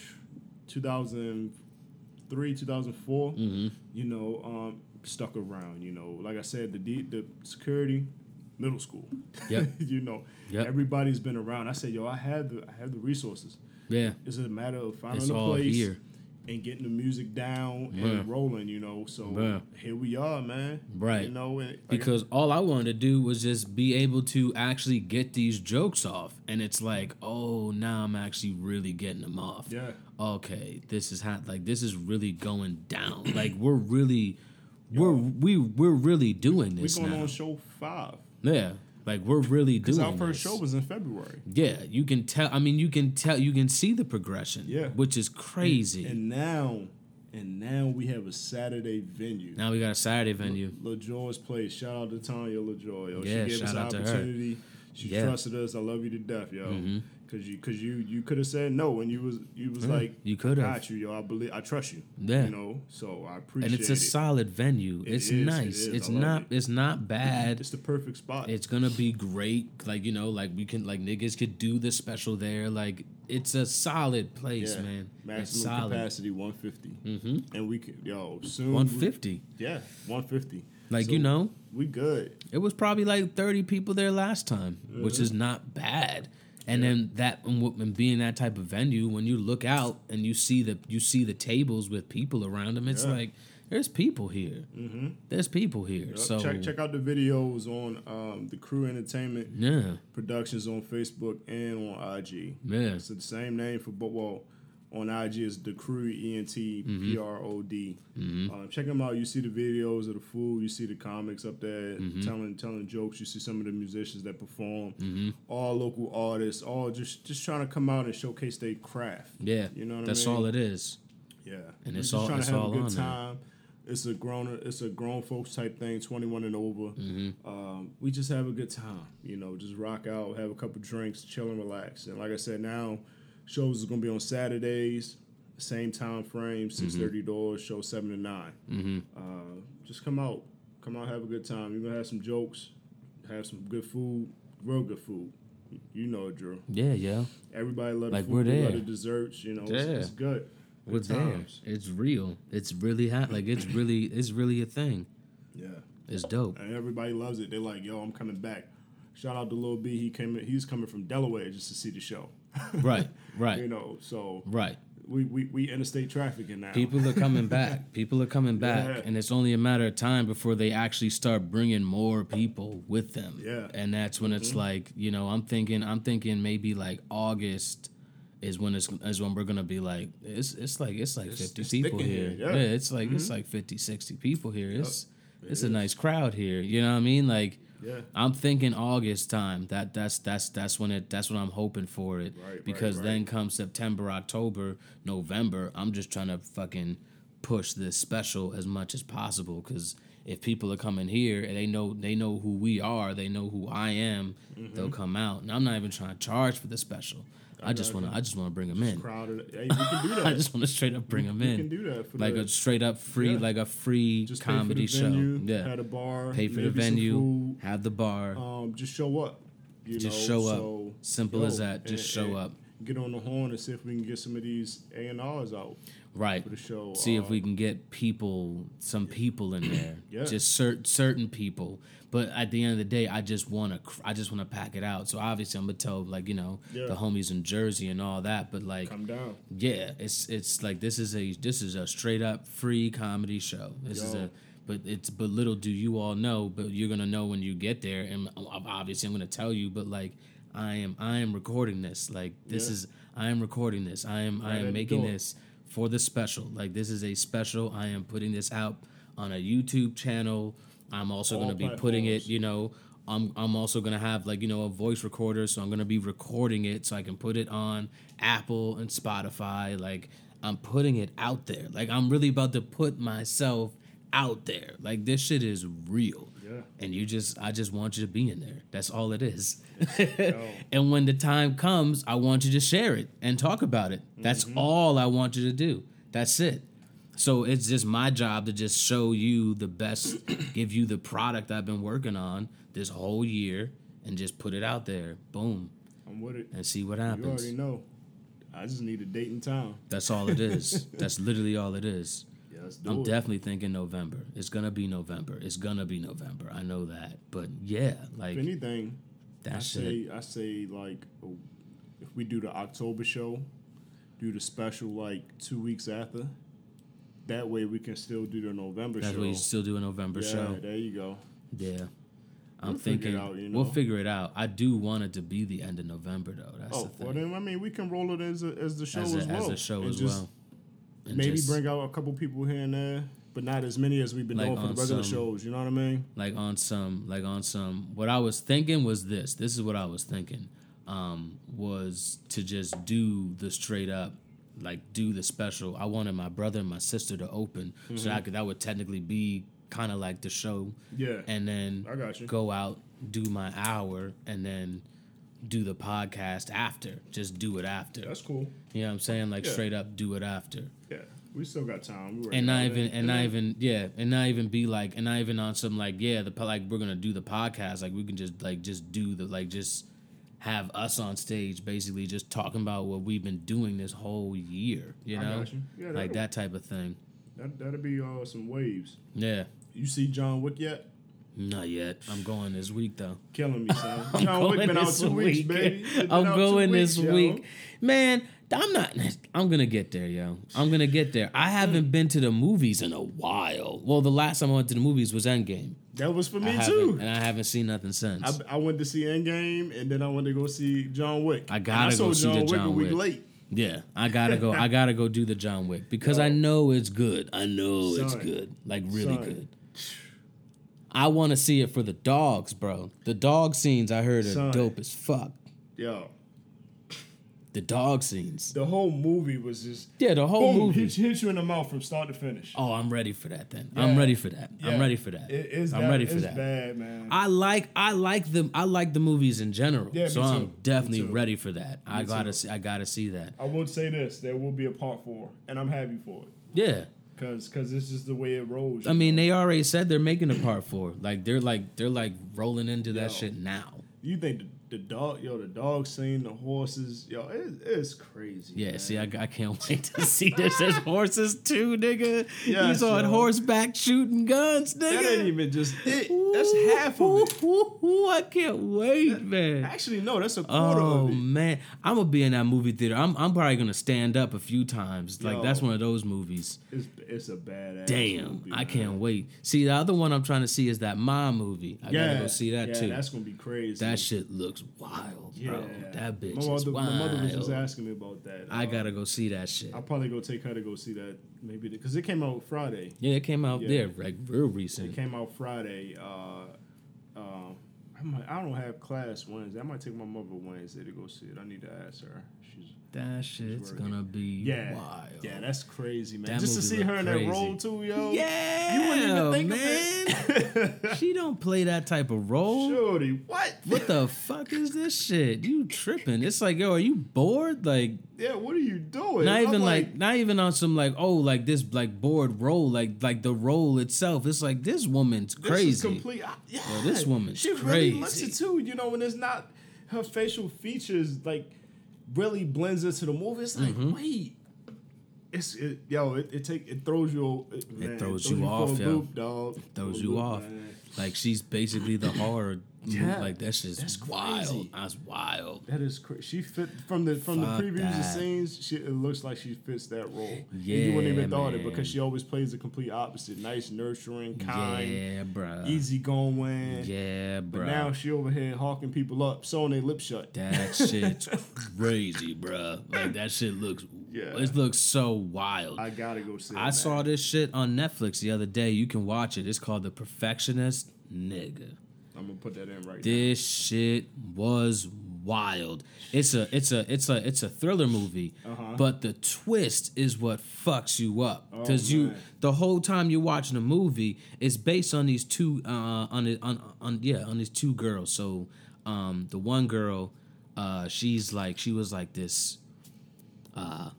two thousand three, two thousand four. Mm-hmm. You know, um, stuck around. You know, like I said, the D, the security, middle school. Yeah, <laughs> you know, Yep. everybody's been around. I said, yo, I have the I have the resources. Yeah. It's a matter of finding It's a place here. and getting the music down Yeah. and rolling. You know, so here we are, man. Right. You know, and like, Because all I wanted to do was just be able to actually get these jokes off. And it's like, oh, now I'm actually really getting them off. yeah, Okay, this is how like this is really going down. <clears throat> like we're really we're we we're really doing this going now. on show five. yeah. Like we're really Because doing our first this. show was in February. Yeah, you can tell I mean you can tell you can see the progression. Yeah. Which is crazy. And now, and now we have a Saturday venue. now we got a Saturday venue. LaJoy's place. Shout out to Tanya LaJoy. Yo. Yeah, she gave us shout an out to her. opportunity. She Yeah. trusted us. I love you to death, yo. Mhm. Cause you, cause you, you could have said no, and you was, you was Yeah, like, you could have. got you, yo. I believe, I trust you. Yeah. You know, so I appreciate and it's a it. solid venue. It it's is, nice. It's I not. it. It's not bad. It's the perfect spot. It's gonna be great. Like you know, like we can like niggas could do the special there. Like it's a solid place, yeah. man. it's Maximum solid. capacity 150, Mm-hmm. and we could, yo, soon. we- One fifty. Yeah, 150. Like So, you know, we good. it was probably like thirty people there last time, which is not bad. And then that and being that type of venue, when you look out and you see the you see the tables with people around them, it's Yeah. like there's people here. Mm-hmm. There's people here. So check check out the videos on um, the Crew Entertainment yeah, Productions on Facebook and on IG. yeah, It's the same name for well on IG is the Crew E N T P R O D. Mm-hmm. Um, check them out. You see the videos of the food. You see the comics up there Mm-hmm. telling telling jokes. You see some of the musicians that perform. Mm-hmm. All local artists. All just just trying to come out and showcase their craft. yeah. You know what I That's mean? all it is. Yeah, And We're it's just all- trying it's to have all a good on there. time. It's a grown it's a grown folks type thing, twenty one and over. Mm-hmm. Um, we just have a good time, you know, just rock out, have a couple drinks, chill and relax. And like I said, now shows is gonna be on Saturdays, same time frame, six thirty doors, show seven to 9 Mm-hmm. Uh, just come out, come out, have a good time. You're gonna have some jokes, have some good food, real good food. You know it, Drew. Yeah, yeah. Everybody love the food, we're we love there. the desserts. You know, it's, Yeah. it's good. We're Good there. times. It's real. It's really hot. Like it's really, it's really a thing. Yeah. It's dope. and everybody loves it. They're like, "Yo, I'm coming back." Shout out to Lil B. He came. He's coming from Delaware just to see the show. <laughs> Right, Right. You know, so right. we we, we interstate trafficking now. People are coming <laughs> back. People are coming back, Yeah. and it's only a matter of time before they actually start bringing more people with them. Yeah. and that's when it's mm-hmm. like you know, I'm thinking, I'm thinking maybe like August is when it's is when we're gonna be like it's it's like it's like It's- 50 it's people here. here, Yeah. yeah. it's like it's mm-hmm. like 50, 60 people here. It's It it's a is. nice crowd here. You know what I mean? Like Yeah. I'm thinking August time. That that's that's that's when it that's when I'm hoping for it. Right, right, because right. then come September, October, November, I'm just trying to fucking push this special as much as possible. Because if people are coming here and they know they know who we are, they know who I am, Mm-hmm. they'll come out. And I'm not even trying to charge for the special. I, just want to I just want to bring them in. Crowded. Hey, we can do <laughs> that. I just want to straight up bring them in. can do that for like the, a straight up free, Yeah. like a free just comedy the venue, show. Yeah, Had a bar. pay for the venue, have the bar. um, just show up. You Just know? show up. So, Simple as that. Just show up. Get on the horn and see if we can get some of these A and R's out right. for the show. See if Uh, we can get people, some people in there. <clears throat> Yeah. Just certain certain people. But at the end of the day, I just want to. I just want to pack it out. So obviously, I'm gonna tell like you know Yeah. the homies in Jersey and all that. But like, come down. yeah, it's it's like this is a this is a straight up free comedy show. This is a but it's but little do you all know, but you're gonna know when you get there, and obviously I'm gonna tell you. But like I am I am recording this. Like this Yeah. is I am recording this. I am I Right at am making this for the special. Like this is a special. I am putting this out on a YouTube channel. I'm also All gonna be putting it. You know. I'm, I'm also gonna have like you know a voice recorder, so I'm gonna be recording it so I can put it on Apple and Spotify. Like I'm putting it out there. Like I'm really about to put myself out there. Like this shit is real. And you just I just want you to be in there. That's all it is. <laughs> And when the time comes, I want you to share it and talk about it. That's mm-hmm. all I want you to do. That's it. So it's just my job to just show you the best, <clears throat> give you the product I've been working on this whole year and just put it out there. Boom. I'm with it. And see what happens. You already know. I just need a date and time. That's all it is. <laughs> That's literally all it is. Yeah, let's do I'm it. definitely thinking November. It's gonna be November. It's gonna be November. I know that. But yeah, like if anything, I that shit. say I say like if we do the October show, do the special like two weeks after. That way we can still do the November That's show. what you still do a November yeah, show. there you go. Yeah. I'm We'll figure thinking out, you we'll figure it out. I do want it to be the end of November though. That's Oh, the thing. well then I mean we can roll it as a, as the show as, a, as well. as a show and as just well. And Maybe just, bring out a couple people here and there, but not as many as we've been Like doing for the regular some- shows. You know what I mean? like on some like on some what I was thinking was this. This is what I was thinking. Um, was to just do the straight up like do the special. I wanted my brother and my sister to open so Mm-hmm. that I could that would technically be kind of like the show. Yeah. And then I got you. go out, do my hour, and then do the podcast after. Just do it after. That's cool. You know what I'm saying? Like Yeah. straight up do it after. Yeah, we still got time. We And not even and not even yeah, and not even be like and not even on some like yeah, the like we're gonna do the podcast. Like we can just like just do the like just have us on stage basically just talking about what we've been doing this whole year. You know? you. Yeah, like that'll- type of thing. That that'll be uh, some waves. Yeah. You see John Wick yet? Not yet. I'm going this week though. Killing me, son. <laughs> I'm John Wick going been out this two weeks, week. baby. I'm out two going weeks, this yo. week. Man, I'm not I'm gonna get there, yo. I'm gonna get there. I haven't been to the movies in a while. Well, the last time I went to the movies was Endgame. That was for me too. and I haven't seen nothing since. I, I went to see Endgame, and then I went to go see John Wick. I gotta saw go see the Wick a John week Wick. late. yeah, I gotta go. I <laughs> gotta go do the John Wick because I know it's good. I know it's good, like really Son. good. I want to see it for the dogs, bro. The dog scenes I heard are Son. dope as fuck. Yo, The dog scenes, the whole movie was just yeah, the whole boom, movie. hit, hit you in the mouth from start to finish. Oh, I'm ready for that. Then I'm ready for that. I'm ready for that. It is. I'm that- ready for it's that. Bad man. I like I like the I like the movies in general. Yeah, me so. I'm Me definitely ready for that. I gotta too. see I gotta see that. I would say this: there will be a part four, and I'm happy for it Yeah. Because because it's just the way it rolls. I mean, they already said they're making a part four. Like they're like they're like rolling into that Yo. shit now. you think the, dog, yo, the dog scene, the horses, yo, it, it's crazy. Yeah, man. see, I, I can't wait to <laughs> see this. There's horses too, nigga. Yes, He's on yo. horseback shooting guns, nigga. that ain't even just it. That's half of it. ooh, ooh, ooh, I can't wait, man. Actually, no, that's a quarter Oh of it. man, I'm gonna be in that movie theater. I'm I'm probably gonna stand up a few times. Like Yo. that's one of those movies. It's it's a badass. Damn, movie, I man. can't wait. See, the other one I'm trying to see is that mom movie. I Yeah, gotta go see that yeah, too. That's gonna be crazy. That shit looks wild, Yeah, bro. That bitch my is mother, wild. My mother was just asking me about that. I Uh, gotta go see that shit. I'll probably go take her to go see that maybe because it came out Friday. Yeah, it came out Yeah. there like real recent. It came out Friday. Uh, uh, I might, I don't have class Wednesday. I might take my mother Wednesday to go see it. I need to ask her. She's That shit's gonna be yeah, wild. yeah, that's crazy, man. That Just to see her in that role too, yo. Yeah, you wouldn't even think man. of it. <laughs> she don't play that type of role. Shorty, what? What the fuck is this shit? You tripping? It's like, yo, are you bored? Like, Yeah, what are you doing? not even like, not even on some like, oh, like this like bored role, like like the role itself. It's like this woman's This crazy. complete. I- Yeah, Yo, this woman's she really looks crazy. it too. You know, when it's not her facial features like really blends into the movie. It's like, Mm-hmm. wait, it's it, yo, it, it take it throws you. It, man, throws it you for off, yo. loop, dog. Throws For you loop, off. man. Like she's basically the <coughs> horror. Yeah. like that's just That's wild. crazy. That's wild. That is crazy. She fit from the from Fuck the previews and scenes. She, it looks like she fits that role. And Yeah, you wouldn't even thought it because she always plays the complete opposite. Nice, nurturing, kind, Yeah, bruh. easy going. Yeah, But now she over here hawking people up, sewing their lips shut. That shit's <laughs> crazy, bruh. Like that shit looks. Yeah. It looks so wild. I gotta go see. I saw this shit on Netflix the other day. You can watch it. It's called The Perfectionist. Nigga. I'm gonna put that in right now. This shit was wild. It's a it's a it's a it's a thriller movie, Uh-huh. but the twist is what fucks you up Oh, because you the whole time you're watching a movie it's based on these two uh on it on on yeah on these two girls. So um the one girl uh she's like she was like this uh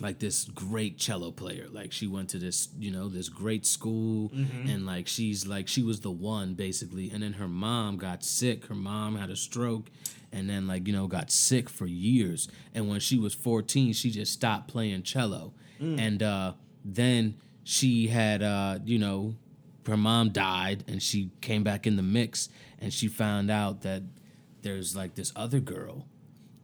like this great cello player. Like she went to this, you know, this great school and like she's like she was the one basically. And then her mom got sick. Her mom had a stroke and then like, you know, got sick for years. And when she was 14, she just stopped playing cello. And uh then she had uh, you know, her mom died and she came back in the mix and she found out that there's like this other girl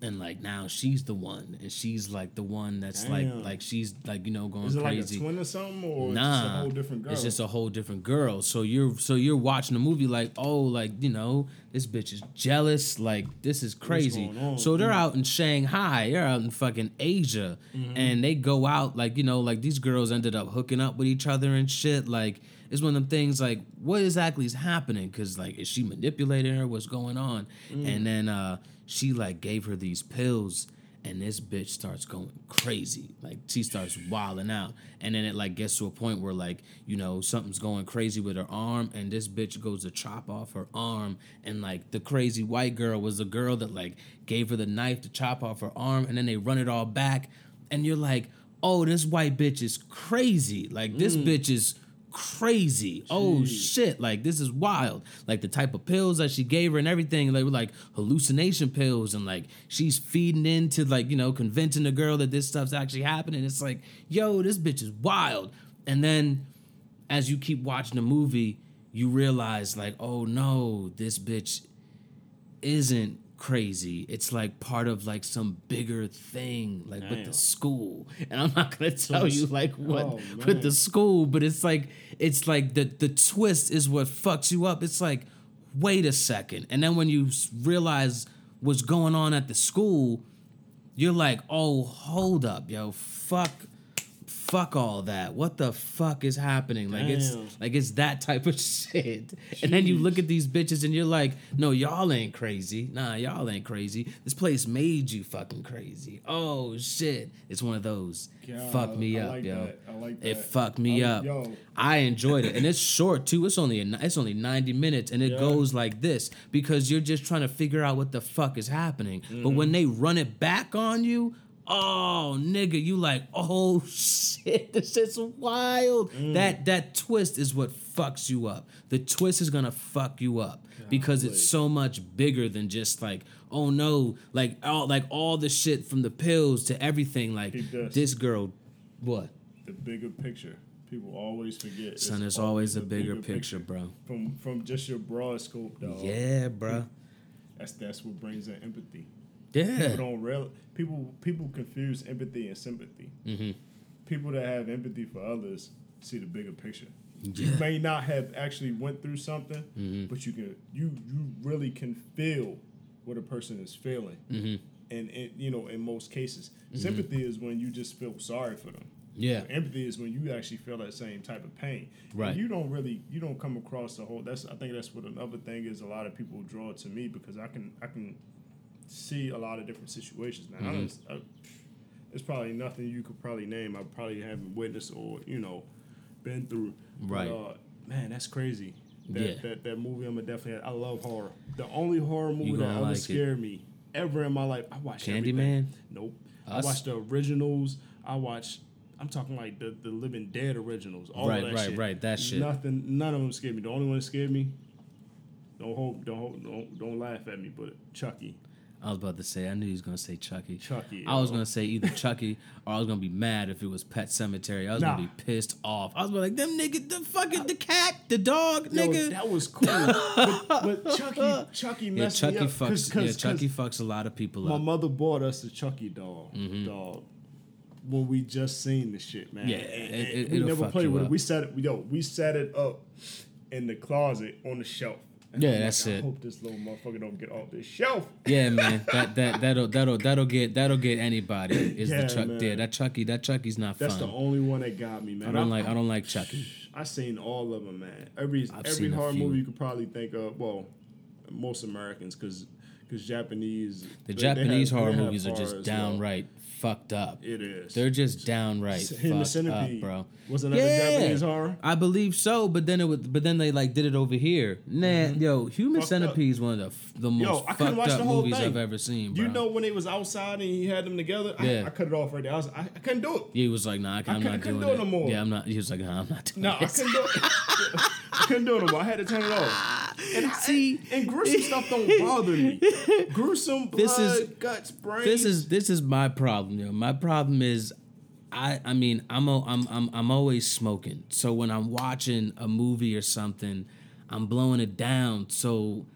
and like now she's the one and she's like the one that's Damn. like like she's like you know going Is it like a crazy twin or something, or nah just a whole different girl? it's just a whole different girl so you're so you're watching the movie like oh like you know this bitch is jealous like this is crazy so they're out in shanghai they're out in fucking asia Mm-hmm. and they go out like you know like these girls ended up hooking up with each other and shit like it's one of them things like what exactly is happening because like is she manipulating her what's going on Mm. and then uh she like gave her these pills and this bitch starts going crazy. Like she starts wilding out. And then it like gets to a point where like you know something's going crazy with her arm and this bitch goes to chop off her arm. And like the crazy white girl was the girl that like gave her the knife to chop off her arm and then they run it all back. And you're like oh this white bitch is crazy. Like this mm. bitch is crazy. Oh shit! Like this is wild. Like the type of pills that she gave her and everything. They were like hallucination pills, and like she's feeding into like you know convincing the girl that this stuff's actually happening. It's like, yo, this bitch is wild. And then as you keep watching the movie, you realize like, oh no, this bitch isn't crazy. It's like part of like some bigger thing, like with the school. And I'm not gonna tell you like what Oh, with the school, but it's like it's like the the twist is what fucks you up. It's like, wait a second, and then when you realize what's going on at the school, you're like, oh, hold up, yo, fuck. Fuck all that. What the fuck is happening? Like it's like it's that type of <laughs> shit. And then you look at these bitches and you're like, no, y'all ain't crazy. Nah, y'all ain't crazy. This place made you fucking crazy. Oh shit. It's one of those. God, Fuck me I up, like yo. like It fucked me up. yo. I enjoyed it, and it's short too. It's only a, it's only ninety minutes, and it Yeah. goes like this because you're just trying to figure out what the fuck is happening. But Mm-hmm. when they run it back on you, oh nigga, you like, oh <laughs> shit, this is wild. Mm. That that twist is what fucks you up. The twist is gonna fuck you up because it's so much bigger than just like, oh no, like all like all the shit from the pills to everything. Like this. girl, what? the bigger picture. People always forget. Son, it's always a bigger picture, bro. From from just your broad scope, dog. Yeah, bruh. That's that's what brings in empathy. Yeah. People don't real people people confuse empathy and sympathy. Mm-hmm. People that have empathy for others see the bigger picture. You may not have actually went through something, Mm-hmm. but you can you you really can feel what a person is feeling. Mm-hmm. And, and you know, in most cases, sympathy is when you just feel sorry for them. Yeah. Empathy is when you actually feel that same type of pain. And Right. you don't really you don't come across the whole that's I think that's what another thing is a lot of people draw to me because I can I can see a lot of different situations. Now Mm-hmm. don't, I, it's probably nothing you could probably name I probably haven't witnessed or, you know, been through. Right. But, uh, man, that's crazy. That, Yeah. that that movie I'm gonna definitely I love horror. The only horror movie that ever like it. scared me ever in my life. I watched. Candyman? Nope. Us? I watched the originals. I watched. I'm talking like the, the Living Dead originals. All Right, that right, shit. right, that shit. Nothing. None of them scared me. The only one that scared me. Don't hold. Don't hold, don't don't laugh at me. But Chucky. I was about to say, I knew he was gonna say Chucky. Chucky, I was gonna say either Chucky <laughs> or I was gonna be mad if it was Pet Sematary. I was Nah. gonna be pissed off. I was like, them nigga, the fucking the cat, the dog, Yo, nigga. that was cool. but, but <laughs> Chucky, Chucky yeah, messed Chucky me up. fucks. 'cause- yeah, 'cause- Chucky 'cause fucks a lot of people My up. My mother bought us the Chucky doll. Mm-hmm. Dog. When we just seen the shit, man. Yeah, And- it- and it- we it'll never played with up. it. We set it. Yo, we set it up in the closet on the shelf. And Yeah, I'm that's like, it. I hope this little motherfucker don't get off this shelf. Yeah, man, that <laughs> that that'll that'll that'll get that'll get anybody. Is Yeah, the Chuck? Yeah, that Chucky, that Chucky's not That's fun. the only one that got me, man. I don't like I don't like Chucky. I seen all of them, man. Every I've every horror movie you could probably think of. Well, most Americans, because because Japanese. The Japanese have- horror movies are just as well. downright fucked up. It is. They're just downright Human fucked up, bro. Wasn't that a Japanese horror? I believe so, but then it was, but then they like did it over here. Nah, yo, Human Mm-hmm. Fucked up. Centipede is one of the the most couldn't fucked up movies thing. I've ever seen. Bro. You know when it was outside and he had them together? Yeah. I, I cut it off right there. I was I, I couldn't do it. he was like, "Nah, I, am not couldn't doing do it no more. Yeah, I'm not. He was like, "Nah, I'm not doing it." No, I couldn't do it. <laughs> I couldn't do it no more. I had to turn it off. <laughs> And See- and gruesome stuff don't bother me. <laughs> <laughs> Gruesome blood, This is- guts, brains. this is this is my problem, yo. My problem is, I I mean I'm a, I'm I'm I'm always smoking. So when I'm watching a movie or something, I'm blowing it down. So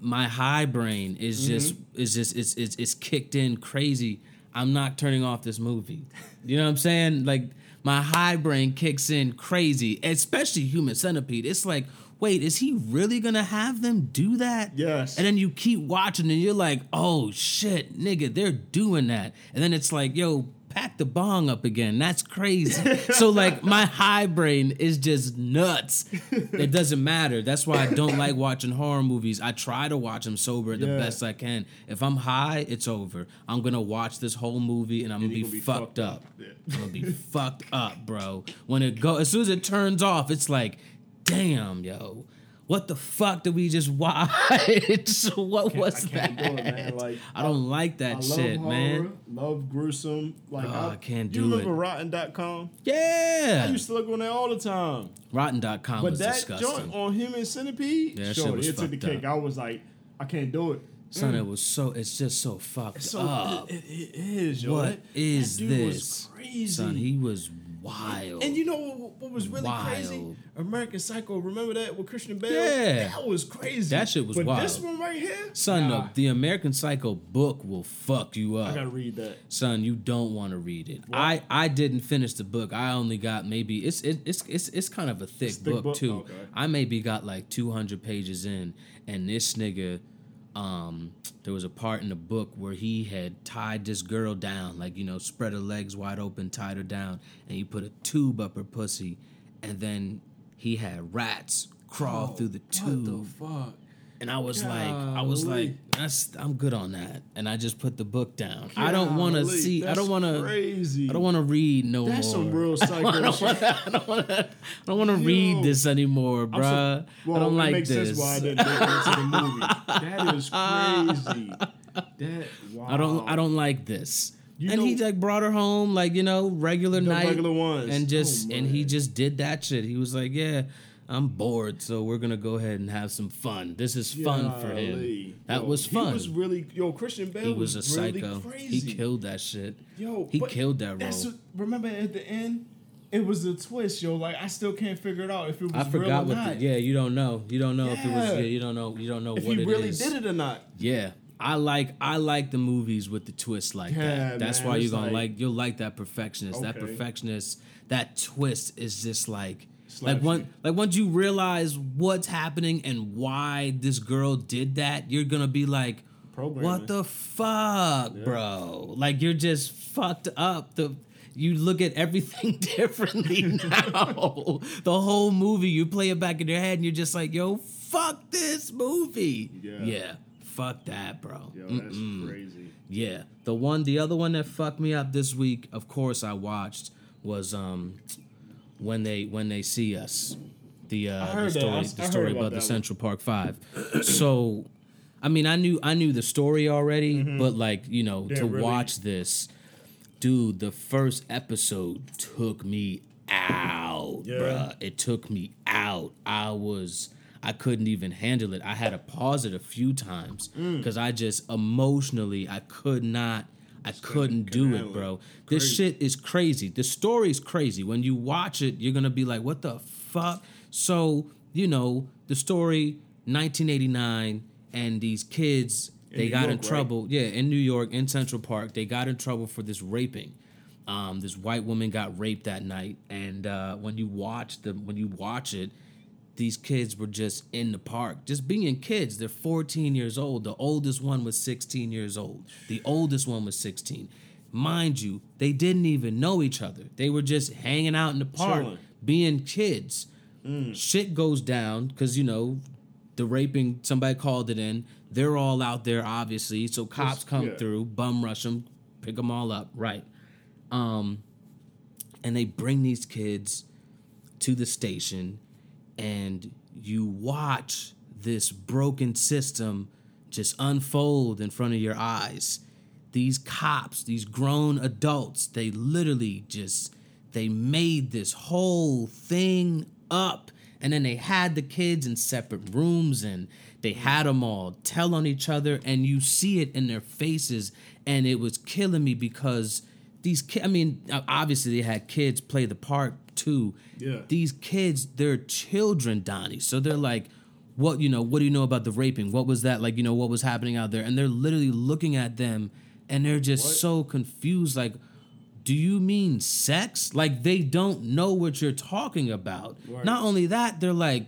my high brain is mm-hmm. just is just it's it's it's kicked in crazy. I'm not turning off this movie. You know what I'm saying? Like my high brain kicks in crazy, especially Human Centipede. It's like, wait, is he really gonna have them do that? Yes. And then you keep watching and you're like, oh shit, nigga, they're doing that. And then it's like, yo, pack the bong up again. That's crazy. <laughs> so like my high brain is just nuts. It doesn't matter. That's why I don't like watching horror movies. I try to watch them sober the Yeah. best I can. If I'm high, it's over. I'm gonna watch this whole movie and I'm gonna, be, gonna be fucked, fucked up. up. Yeah. I'm gonna be <laughs> fucked up, bro. When it go as soon as it turns off, it's like, damn, yo. What the fuck did we just watch? <laughs> what was I can't that? do it, man. Like I don't like that I shit, horror, man. Love gruesome. Like Oh, I can't do it. you remember it. Rotten.com? Yeah. I used to look on there all the time. Rotten.com But was that disgusting. joint on Human Centipede, Yeah, sure, shit was it took the cake. up. I was like, I can't do it. Son, mm. it was so it's just so fucked So up. it, it, is, yo. What That- is that dude was this? crazy. Son, he was wild. and you know what, what was really crazy? American Psycho. Remember that with Christian Bale? Yeah. that was crazy. That shit was but wild. this one right here, Son, nah, the, the American Psycho book will fuck you up. I gotta read that. son you don't want to read it i i didn't finish the book i only got maybe it's it, it's it's it's kind of a thick, thick book, book? too Okay. i maybe got like 200 pages in and this nigga um there was a part in the book where he had tied this girl down like you know spread her legs wide open tied her down and he put a tube up her pussy and then he had rats crawl through the tube Oh, What the fuck? And I was like, I was like, that's I'm good on that. And I just put the book down. I don't want to see. I don't want to. Crazy. I don't want to read no That's more. some real <laughs> psycho shit. <laughs> I don't want to. I don't want to read Yo. this anymore, I'm so- well, I don't like makes this. sense why I didn't make it into the movie. That is <laughs> crazy. That wow. I don't. I don't like this. You and he like brought her home, like you know, regular night, regular ones. and just Oh, and he just did that shit. He was like, yeah. I'm bored, so we're gonna go ahead and have some fun. This is fun for him. Golly. That Yo, was fun. He was really yo. Christian Bale He was a really psycho. Crazy. He killed that shit. Yo, he killed that role. what, remember at the end, it was a twist, yo. Like I still can't figure it out if it was I real forgot or what. not. The, yeah, you don't know. You don't know if it was. Yeah. Yeah, you don't know. You don't know if what he it really is. did it or not. Yeah, I like. I like the movies with the twist like Yeah, that. That's man, why you're gonna like- like. You'll like that perfectionist. That perfectionist. That twist is just like like one like once you realize what's happening and why this girl did that, you're gonna be like, what the fuck, bro? Like you're just fucked up. The you look at everything <laughs> differently now. the whole movie, you play it back in your head, and you're just like, yo, fuck this movie. Yeah. yeah fuck that, bro. Yo, that's crazy. Yeah, the one, the other one that fucked me up this week, of course, I watched was um when they when they see us, the uh, the story, I- the story about about the one. Central Park Five. so, I mean, I knew I knew the story already, but like you know, to Mm-hmm. really- watch this, dude, the first episode took me out, Yeah. bruh. It took me out. I was. I couldn't even handle it. I had to pause it a few times Mm. because I just emotionally I could not I couldn't do it, bro. This shit is crazy. The story is crazy. When you watch it, you're gonna be like, "What the fuck?" So you know the story, 1989, and these kids they New got in right? trouble. Yeah, in New York, in Central Park, they got in trouble for this raping. Um, this white woman got raped that night, and uh, when you watch the when you watch it, these kids were just in the park, just being kids. They're 14 years old. The oldest one was 16 years old. The oldest one was 16. Mind you, they didn't even know each other. They were just hanging out in the park, Chilling. being kids. Shit goes down because, you know, the raping, somebody called it in. They're all out there, obviously. So cops Just- come yeah. through, bum rush them, pick them all up. Right. Um, and they bring these kids to the station and you watch this broken system just unfold in front of your eyes. These cops these grown adults they literally just they made this whole thing up. And then they had the kids in separate rooms and they had them all tell on each other and you see it in their faces. And it was killing me because these kids i mean obviously they had kids play the part too Yeah. these kids they're children donnie so they're like what you know what do you know about the raping what was that like you know what was happening out there and they're literally looking at them and they're just What? so confused like do you mean sex like they don't know what you're talking about Right. not only that they're like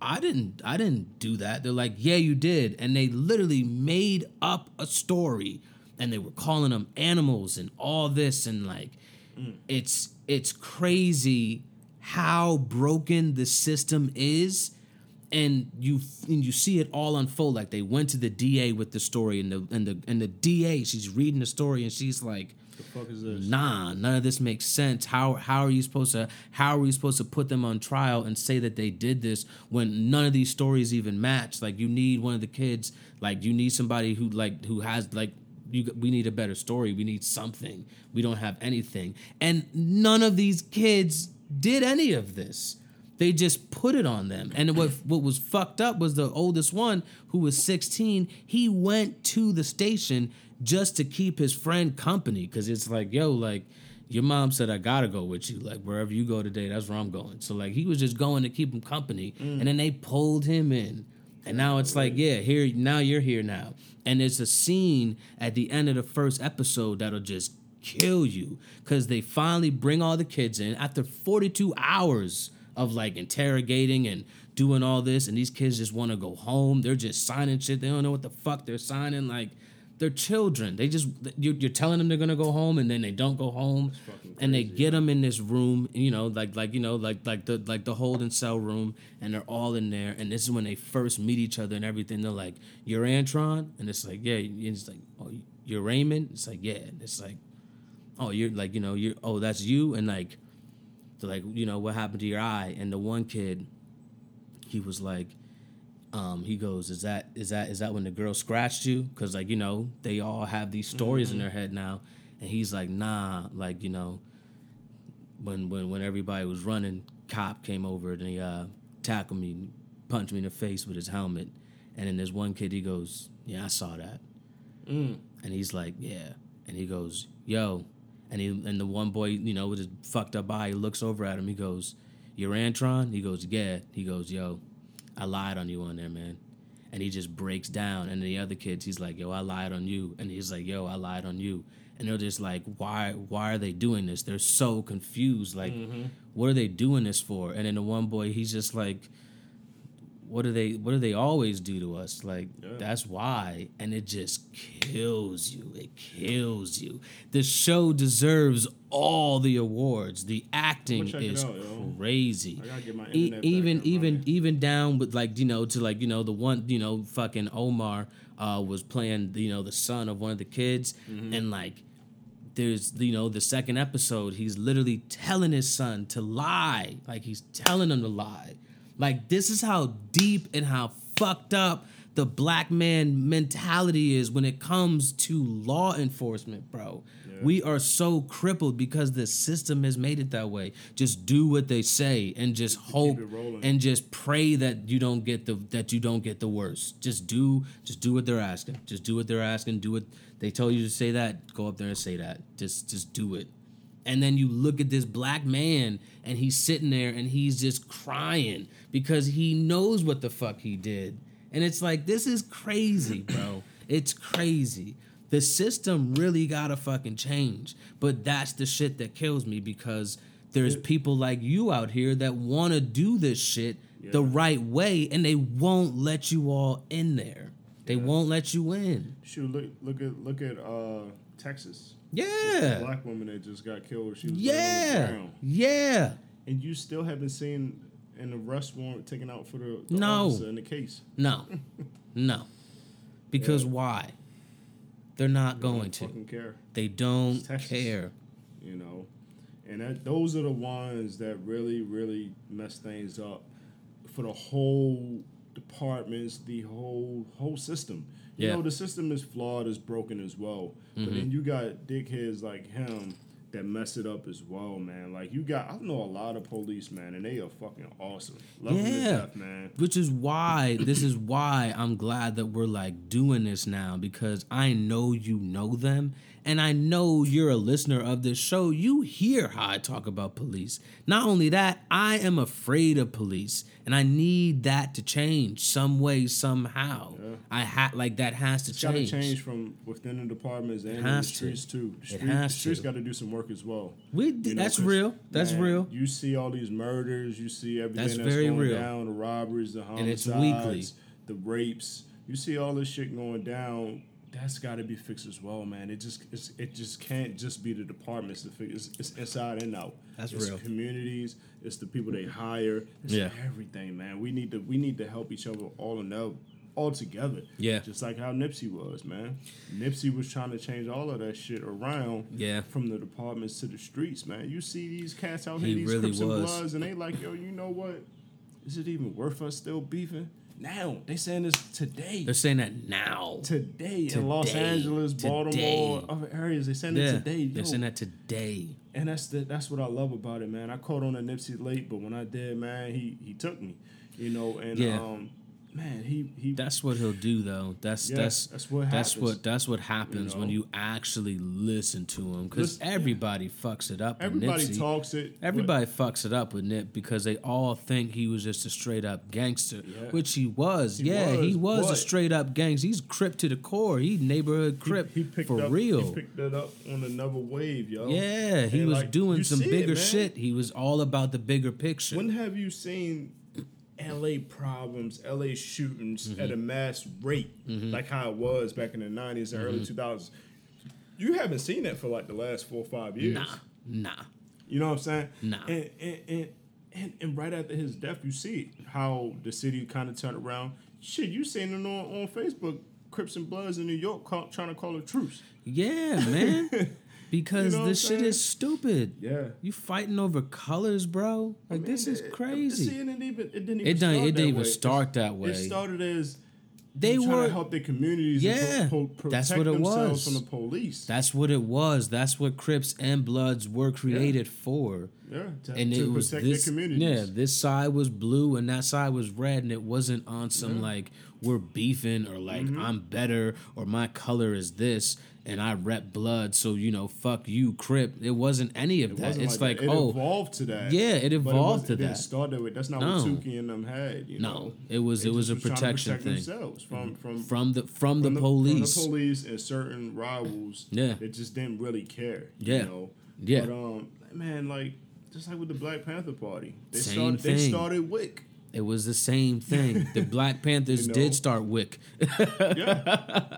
I didn't I didn't do that. They're like, "Yeah, you did." And they literally made up a story and they were calling them animals and all this and like mm. it's it's crazy how broken the system is and you and you see it all unfold like they went to the DA with the story and the and the and the DA she's reading the story and she's like The fuck is this? nah, none of this makes sense. How how are you supposed to how are we supposed to put them on trial and say that they did this when none of these stories even match? Like you need one of the kids, like you need somebody who like who has like you we need a better story. We need something. We don't have anything. And none of these kids did any of this. They just put it on them. And what <clears throat> what was fucked up was the oldest one who was 16, he went to the station just to keep his friend company cuz it's like, yo, like your mom said I got to go with you. Like wherever you go today, that's where I'm going. So like he was just going to keep him company mm. and then they pulled him in. And now it's like, yeah, here now you're here now. And it's a scene at the end of the first episode that'll just kill you. Because they finally bring all the kids in after 42 hours of like interrogating and doing all this. And these kids just want to go home. They're just signing shit. They don't know what the fuck they're signing. Like they're children. They just you're, you're telling them they're gonna go home and then they don't go home. And they get them in this room you know like like you know like like the like the holding cell room and they're all in there. And this is when they first meet each other and everything. They're like you're antron? And it's like yeah. And it's like oh you're raymond? It's like yeah. And it's like oh you're like you know you're oh that's you? And like they're like you know what happened to your eye? And the one kid he was like um, he goes is that is that is that when the girl scratched you because like you know they all have these stories in their head now and he's like nah like you know when when when everybody was running cop came over and he uh, tackled me punched me in the face with his helmet and then there's one kid he goes yeah i saw that and he's like, yeah. And he goes, yo. And he and the one boy, you know, with his fucked up eye, he looks over at him. He goes, you're Antron? He goes, yeah. He goes, yo, I lied on you on there, man. and he just breaks down. And the other kids, he's like, "Yo, I lied on you," and he's like, "Yo, I lied on you." And they're just like, "Why? Why are they doing this?" They're so confused. Like, mm-hmm. what are they doing this for? And then the one boy, he's just like, "What do they? What do they always do to us? Like, Yeah. that's why." And it just kills you. It kills you. The show deserves all the awards. The acting is out, crazy. I gotta get my E- even even even down with like you know to like you know the one you know fucking Omar uh was playing you know the son of one of the kids Mm-hmm. and like there's you know the second episode he's literally telling his son to lie like he's telling him to lie like this is how deep and how fucked up the black man mentality is when it comes to law enforcement bro. We are so crippled because the system has made it that way. Just do what they say and just hope and just pray that you don't get the that you don't get the worst. Just do just do what they're asking. Just do what they're asking. Do what they told you to say that. Go up there and say that. Just just do it and then you look at this black man and he's sitting there and he's just crying because he knows what the fuck he did. And it's like this is crazy <clears throat> bro. It's crazy. The system really gotta fucking change. But that's the shit that kills me because there's people like you out here that want to do this shit the right way and they won't let you all in there. They won't let you in. Shoot, look look at look at uh Texas. Yeah Black woman that just got killed. She was laying on the yeah yeah And you still haven't seen an arrest warrant taken out for the, the No. officer in the case. No, <laughs> no, because Yeah. why? They're not They don't going to. fucking care. They don't care. you know and that those are the ones that really really mess things up for the whole departments the whole whole system you Yeah. know the system is flawed is broken as well. But then mm-hmm. you got dickheads like him that mess it up as well man. Like you got i know a lot of police man and they are fucking awesome. Love them to Yeah. death man. Which is why this is why I'm glad that we're like doing this now because I know you know them and I know you're a listener of this show. You hear how I talk about police. Not only that, I am afraid of police and I need that to change some way somehow. Yeah. I ha like that has to change. it's got to change. change from within the departments and the has to. streets too the, street, the streets to. got to do some work as well We You know, that's real. That's man, real. You see all these murders. You see everything That's that's, very going real. down. The robberies, the homicides, And it's weekly. the rapes. You see all this shit going down. That's got to be fixed as well, man. It just it's, it just can't just be the departments to fix. It's, it's inside and out. That's it's real. Communities. It's the people they hire. It's Yeah. everything, man. We need to we need to help each other all in all all together. Yeah. Just like how Nipsey was, man. Nipsey was trying to change all of that shit around Yeah. from the departments to the streets, man. You see these cats out He here, these really Crips and. Bloods, and they like, yo, you know what? Is it even worth us still beefing? Now they saying this today, They're saying that now. today in Los Today. Angeles, Baltimore, Today. other areas. They saying Yeah, it today, they're saying that today. and that's the that's what I love about it, man. I caught on to Nipsey late, but when I did, man, he he took me, you know, and Yeah. um, man, he he That's what he'll do, though. That's Yeah, that's that's what that's happens. what that's what happens when know? you actually listen to him. Because everybody fucks it up. with everybody talks it. but- Everybody fucks it up with Nip because they all think he was just a straight up gangster, Yeah. which he was. He yeah, he was, was a straight up gangster. He's crip to the core. He neighborhood crip he, he for up, real. He picked that up on another wave, yo. yeah, he And, was like, doing some see it, bigger shit. He was all about the bigger picture. When have you seen LA problems, LA shootings Mm-hmm. at a mass rate, like how it was back in the 90s and Mm-hmm. early 2000s? You haven't seen that for like the last four or five years. nah, nah. You know what I'm saying? Nah. And, and, and, and, and right after his death, you see how the city kind of turned around. Shit, you seen it on, on Facebook, Crips and Bloods in New York call, trying to call a truce. Yeah, man. <laughs> Because You know this shit is stupid. Yeah. You fighting over colors, bro? Like Man, this is crazy. See, it didn't even it didn't even It start It that didn't even way. start that way. It started as They trying were. to help their communities. Yeah, and pro- pro- that's what it themselves was. from the police. That's what it was. That's what Crips and Bloods were created for. Yeah, to, and to it was protect this their communities. yeah this side was blue and that side was red and it wasn't on some like we're beefing or like Mm-hmm. i'm better or my color is this and i rep blood so you know fuck you crip it wasn't any of It that it's like, that. it oh evolved to that. Yeah, it evolved was, to it that. Start that way. That's not No. what Tookie and them had. You No, know? it was- it was a protection protect thing. Themselves from from from the from, the, from police from the police and certain rivals. Yeah. that just didn't really care. Yeah. you know? Yeah. But um, man, like just like with the Black Panther Party, they Same started. They started Wick. It was the same thing. The <laughs> black panthers You know? did start wick. Yeah, <laughs>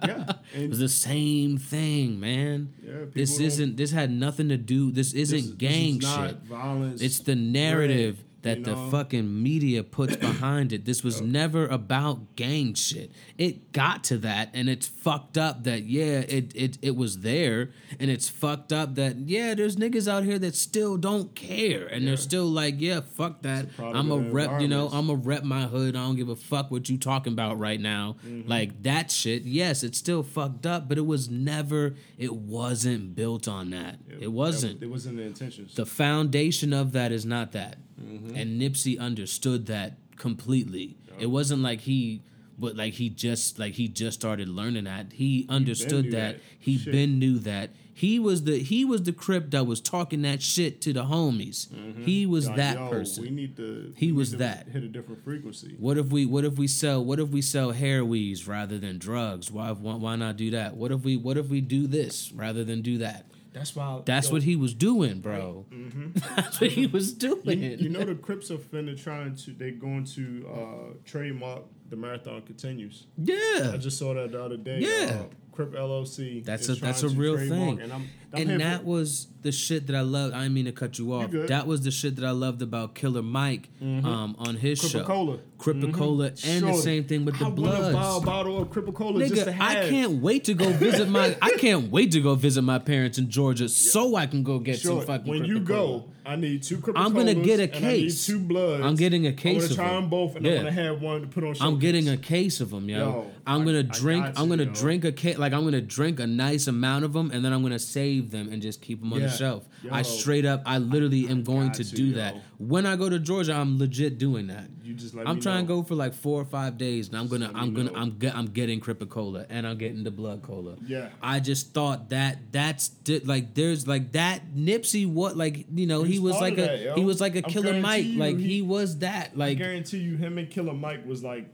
yeah. it was the same thing man. Yeah, this isn't this had nothing to do this isn't this- this gang is not shit. Violence. It's the narrative. Right, that you the fucking media puts <coughs> behind it. This was never about gang shit. It got to that and it's fucked up that yeah, it it it was there and it's fucked up that yeah, there's niggas out here that still don't care and they're still like, yeah, fuck that. I'm a rep, you know. I'm a rep my hood. I don't give a fuck what you talking about right now. Mm-hmm. Like that shit. Yes, it's still fucked up, but it was never it wasn't built on that. It wasn't It wasn't the intentions. the foundation of that is not that. Mm-hmm. And Nipsey understood that completely. It wasn't like he but like he just like he just started learning that. He understood knew that. that. He Shit. been knew that. He was the he was the crip that was talking that shit to the homies. He was Like, that yo, person. We need to. He was to that. Hit a different frequency. What if we what if we sell what if we sell hair weaves rather than drugs? Why why, why not do that? What if we what if we do this rather than do that? That's why. That's yo, what he was doing, bro. <laughs> That's what he was doing. You, you know the Crips are finna trying to. They're going to uh, trademark the marathon continues. yeah. I just saw that the other day. Yeah. Uh, Crip LLC. That's a that's a real thing, And, I'm, I'm and that for- was the shit that I loved. I didn't mean to cut you off. good. That was the shit that I loved about Killer Mike um, on his show. Crip-A-Cola. Crip-A-Cola, and the same thing with the I a bottle of Crip-A-Cola Nigga. I can't wait to go visit my. <laughs> I can't wait to go visit my parents in Georgia, so I can go get some fucking. When you go, I need two Crip-A-Colas. I'm gonna get a I case. two bloods. I'm getting a I'm gonna try them. both, and Yeah. I'm gonna have one to put on. I'm getting a case of them, yo. Yo, I'm gonna I drink. I'm gonna yo. drink a case. Like I'm gonna drink a nice amount of them, and then I'm gonna save them and just keep them on the Yeah. shelf. I straight up. I literally am going to to, do yo. that when I go to Georgia. I'm legit doing that. You just let I'm me trying know. to go for like four or five days, and I'm gonna, I'm gonna, know. I'm get, I'm getting Crip-A-Cola, and I'm getting the blood cola. Yeah. I just thought that that's like there's like that Nipsey. What like you know he He's was like a yo. he was like a I'm Killer Mike. you Like he, he- was that. I Like guarantee you, him and Killer Mike was like.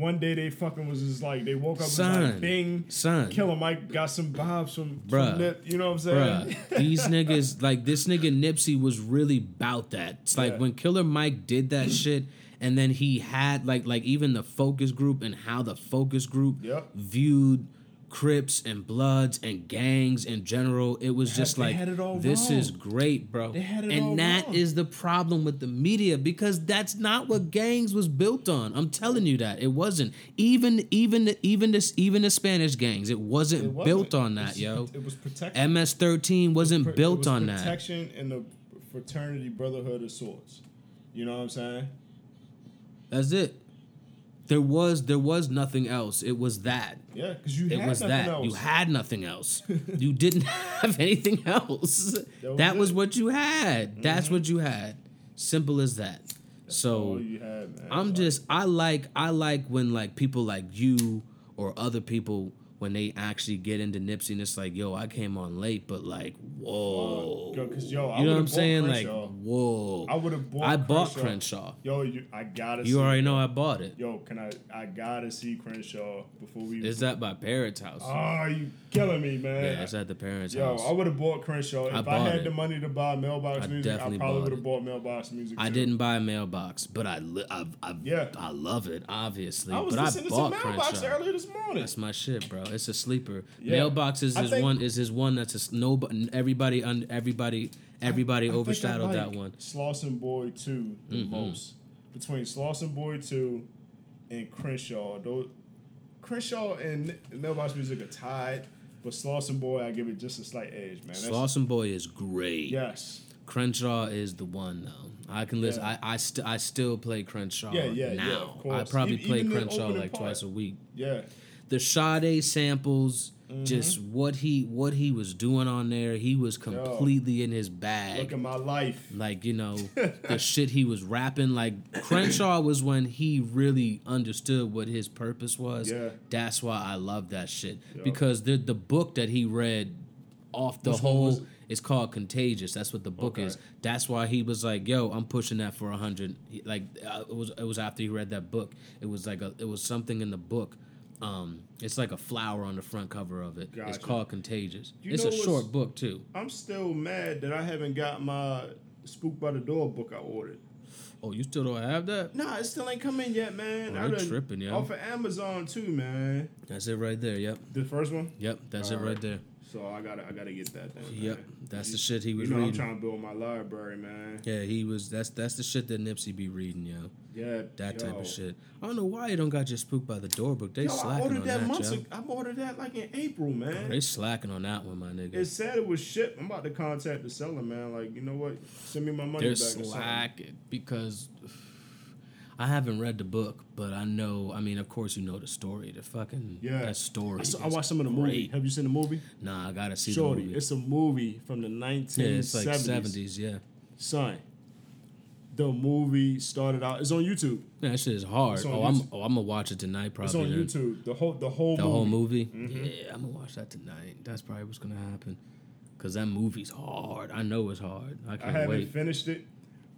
One day they fucking was just like they woke up and was Son. like bing Son. Killer Mike got some vibes from, Bruh. from Nip, you know what I'm saying? Bruh, <laughs> these niggas like this nigga Nipsey was really about that. It's like Yeah. when Killer Mike did that <clears throat> shit, and then he had like like even the focus group and how the focus group Yep. viewed Crips and Bloods and gangs in general. It was just they like had it all this wrong. is great, bro. They had it and that wrong. is the problem with the media because that's not what gangs was built on. I'm telling you that it wasn't. Even even even this even the Spanish gangs, it wasn't, It wasn't. built on It that, was- yo. It was protection. MS13 wasn't It built was on that. protection and the fraternity brotherhood of sorts. You know what I'm saying? That's it. There was there was nothing else. It was that. Yeah, because you It had was nothing that. else. You had nothing else. <laughs> you didn't have anything else. was That was. Mm-hmm. what you had. That's what you had. Simple as that. So all you had, man. I'm Like, just I like I like when like people like you or other people when they actually get into Nipsey and it's like, yo, I came on late, but like, whoa. Yo, 'cause, yo, I you know what I'm saying? Like, whoa. I would have bought. I bought Crenshaw. Crenshaw. Yo, you, I gotta. You see already know I bought it. Yo, can I? I gotta see Crenshaw before we. Is that by parents' house? Oh, you killing me, man. yeah, it's at the parents' Yo, house. Yo, I would have bought Crenshaw if I, bought had it. the money to buy mailbox I music. I definitely probably would have bought mailbox music. I too. didn't buy a mailbox, but I li- I, I, Yeah. I love it, obviously. I was but I listening to bought mailbox Crenshaw. earlier this morning. That's my shit, bro. It's a sleeper. Yeah. Mailbox is I his think- one. Is his one that's a no. Everybody, un, everybody, everybody I overshadowed that one. Slauson Boy two the Mm-hmm. most between Slauson Boy two and Crenshaw. Those Crenshaw and Mailbox Music are tied, but Slauson Boy I give it just a slight edge, man. Slauson Boy is great. Yes. Crenshaw is the one though. I can listen. Yeah. I I, st- I still play Crenshaw Yeah, yeah, yeah, now. course. I probably E- play Crenshaw like part. twice a week. Yeah. The Sade samples, Mm-hmm. just what he what he was doing on there, he was completely in his bag. Look at my life. Like, you know, <laughs> the shit he was rapping. Like, Crenshaw was when he really understood what his purpose was. Yeah. That's why I love that shit. Yeah. Because the the book that he read off the Which whole it's called Contagious. That's what the book Okay. is. That's why he was like, "Yo, I'm pushing that for a hundred. Like uh, it was it was after he read that book. It was like a it was something in the book. Um, it's like a flower on the front cover of it. It's called Contagious. You it's a short book too. I'm still mad that I haven't got my Spook by the Door book I ordered. Oh, you still don't have that? Nah, it still ain't come in yet, man. Oh, I'm tripping, yo. Off of Amazon too, man. That's it right there. Yep. The first one. Yep. That's it All right right. there. So I gotta, I gotta get that. Then, Yep. man. That's You- the shit he was you know, I'm trying to build my library, man. Yeah, he was. That's that's the shit that Nipsey be reading, yo. Yeah, That type of shit. I don't know why you don't got just spook by the door book. They Yo, I slacking ordered on that, that, months yo. ago. I ordered that like in April, man. They slacking on that one, my nigga. It said it was shipped. I'm about to contact the seller, man. Like, you know what? Send me my money They're back. something. slacking because I haven't read the book, but I know. I mean, of course, you know the story. The fucking Yeah. that story. I, saw, I watched some of the movie. Have you seen the movie? Nah, I gotta see Shorty, the movie. it's a movie from the yeah, 1970s. it's like seventies. Yeah, Son, the movie started out. It's on YouTube. yeah, that shit is hard. It's Oh, I'm oh, I'm gonna watch it tonight. It's Probably on then. YouTube. The whole the whole The movie. whole movie. Mm-hmm. Yeah, I'm gonna watch that tonight. That's probably what's gonna happen. Cause that movie's hard. I know it's hard. I I can't haven't wait. finished it,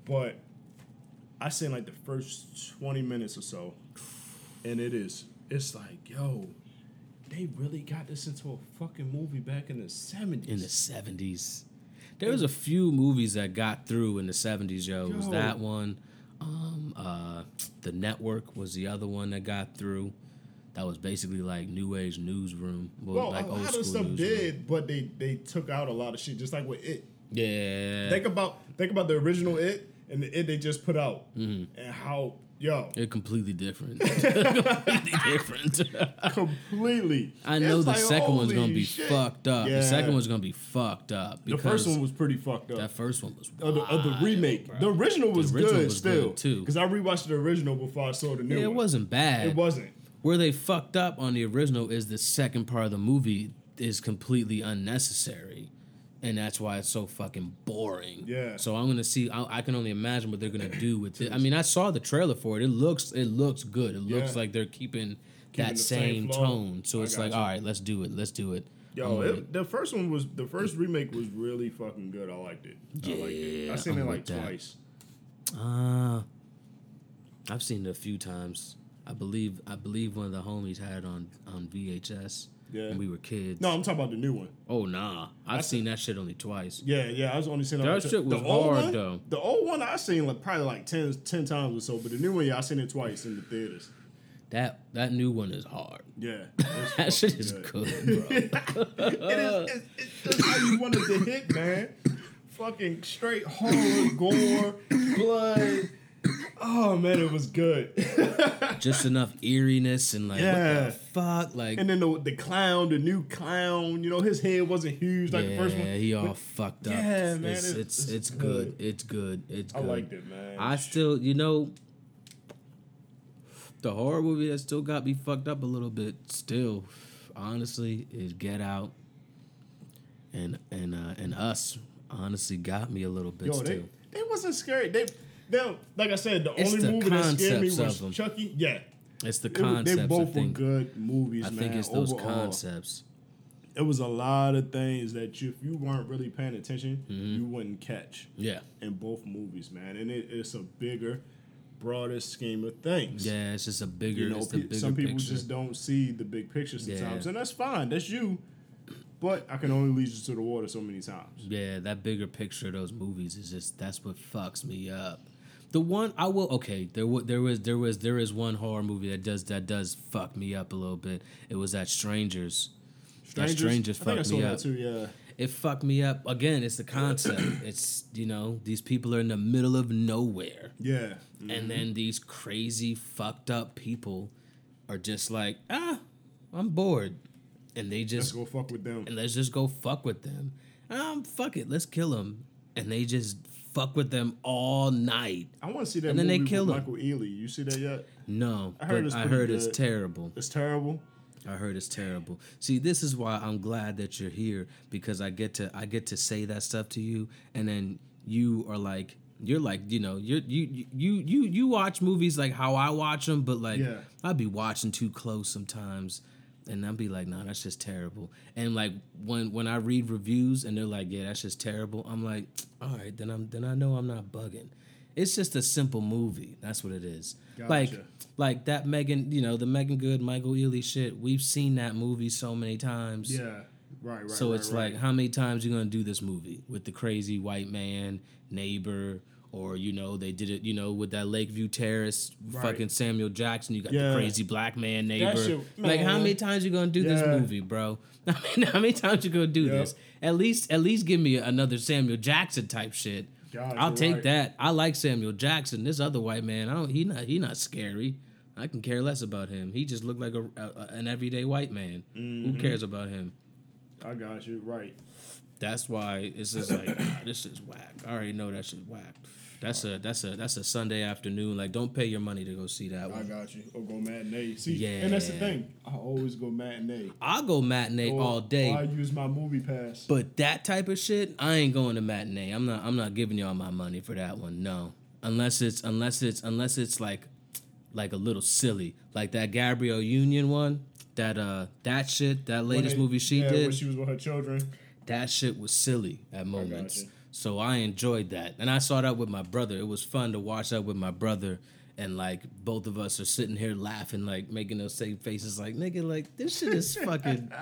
but I seen like the first 20 minutes or so, and it is. It's like, yo, they really got this into a fucking movie back in the 70s. in the seventies. There was a few movies that got through in the seventies, yo. It was that one. Um, uh, the Network was the other one that got through. That was basically like new age newsroom. Well, well, like a lot of stuff newsroom. did, but they they took out a lot of shit, just like with it. Yeah, Think about think about the original it and the it they just put out, Mm-hmm. and how yo they're completely different. <laughs> completely different. completely. I know It's the like, second one's gonna be shit. fucked up. Yeah. The second one's gonna be fucked up. The first one was pretty fucked up. that first one was of the, of the remake. bro. The original was original good was still, good, too. Because I rewatched the original before I saw the new Yeah, it one. wasn't bad. It wasn't. Where they fucked up on the original is the second part of the movie is completely unnecessary. And that's why it's so fucking boring. Yeah. So I'm gonna see. I, I can only imagine what they're gonna do with it. I mean, I saw the trailer for it. It looks. It looks good. It looks Yeah. like they're keeping, Keeping that the same, same tone. So I it's like, gotcha. all right, let's do it. Let's do it. Yo, it, the first one was the first remake was really fucking good. I liked it. I liked it. Yeah, I seen I'm it like that. twice. Uh, I've seen it a few times. I believe. I believe one of the homies had it on on VHS Yeah. when we were kids. No, I'm talking about the new one. Oh nah, I've seen that shit only twice. Yeah, yeah. I was only seeing it That like shit was the old hard, one, though. The old one I seen like probably like 10, 10 times or so, but the new one, yeah, I seen it twice in the theaters. That that new one is hard. Yeah, <laughs> That shit is good, <laughs> bro. it is. It's, it's just how you wanted to hit, man. Fucking straight horror, gore, blood. Oh man, it was good. <laughs> Just enough eeriness and like what Yeah. the fuck, like And then the, the clown, the new clown, you know, his head wasn't huge like yeah, the first one. Yeah, he all But fucked up. Yeah, man, it's it's- it's, it's it's good. good. It's good. It's I good. liked it, man. I still, you know, the horror movie that still got me fucked up a little bit. Still, honestly, is Get Out, and and uh, and Us. Honestly, got me a little bit Yo, still. they, they wasn't scary. They, they, like I said, the It's only the movie that scared me was. Chucky. Yeah, it's the It concepts. they both I were good movies, I man. think it's those overall. concepts. It was a lot of things that you, if you weren't really paying attention, Mm-hmm. you wouldn't catch Yeah, in both movies, man. And it, it's a bigger, broader scheme of things. yeah. It's just a bigger. You know, pe- bigger some people picture. just don't see the big picture sometimes, Yeah. and that's fine. That's you. But I can only lead you to the water so many times. Yeah, that bigger picture of those movies is just that's what fucks me up. The one I will okay, there was there was there was there is one horror movie that does that does fuck me up a little bit. It was that Strangers. That Strangers I fucked me up. too. Yeah. It fucked me up again. It's the concept. <clears throat> it's you know these people are in the middle of nowhere, Yeah. and then these crazy fucked up people are just like ah, I'm bored, and they just Let's go fuck with them. and let's just go fuck with them. Um, fuck it, let's kill them. And they just fuck with them all night. I want to see that And then they movie kill him. Michael Ealy. You see that yet? No, I heard it's I heard it's terrible. It's terrible. I heard it's terrible. See, this is why I'm glad that you're here because I get to I get to say that stuff to you, and then you are like you're like you know you're, you you you you watch movies like how I watch them, but like Yeah. I'd be watching too close sometimes, and I'd be like, nah, that's just terrible. And like when when I read reviews and they're like, yeah, that's just terrible. I'm like, all right, then I'm then I know I'm not bugging. It's just a simple movie. That's what it is. Like Gotcha. like that Megan, you know, the Meagan Good, Michael Ealy shit. We've seen that movie so many times. Yeah. Right. Right. So right, it's right. like, how many times you gonna do this movie with the crazy white man neighbor, or you know they did it, you know, with that Lakeview Terrace, Right. fucking Samuel Jackson. You got Yeah. the crazy black man neighbor. shit- like, how many times you gonna do this movie, bro? <laughs> I mean, how many times you gonna do Yep. this? At least, at least give me another Samuel Jackson type shit. God, I'll take right. that. I like Samuel Jackson. This other white man, I don't. He not. He not scary. I can care less about him. He just looked like a, a an everyday white man. Mm-hmm. Who cares about him? I got you. Right. That's why it's just like ah, <coughs> this is whack. I already know that shit's whack. That's a that's a that's a Sunday afternoon. Like, don't pay your money to go see that one. I got you. Or go matinee. See, Yeah. and that's the thing. I always go matinee. I'll go matinee Or- all day, I use my movie pass. but that type of shit, I ain't going to matinee. I'm not I'm not giving y'all my money for that one. No, unless it's unless it's unless it's like like a little silly, like that Gabrielle Union one. That uh that shit that latest they- movie she yeah, did. when she was with her children. that shit was silly at moments. So I enjoyed that. And I saw that with my brother. It was fun to watch that with my brother. And like both of us are sitting here laughing, like making those same faces, like nigga, like this shit is <laughs> fucking,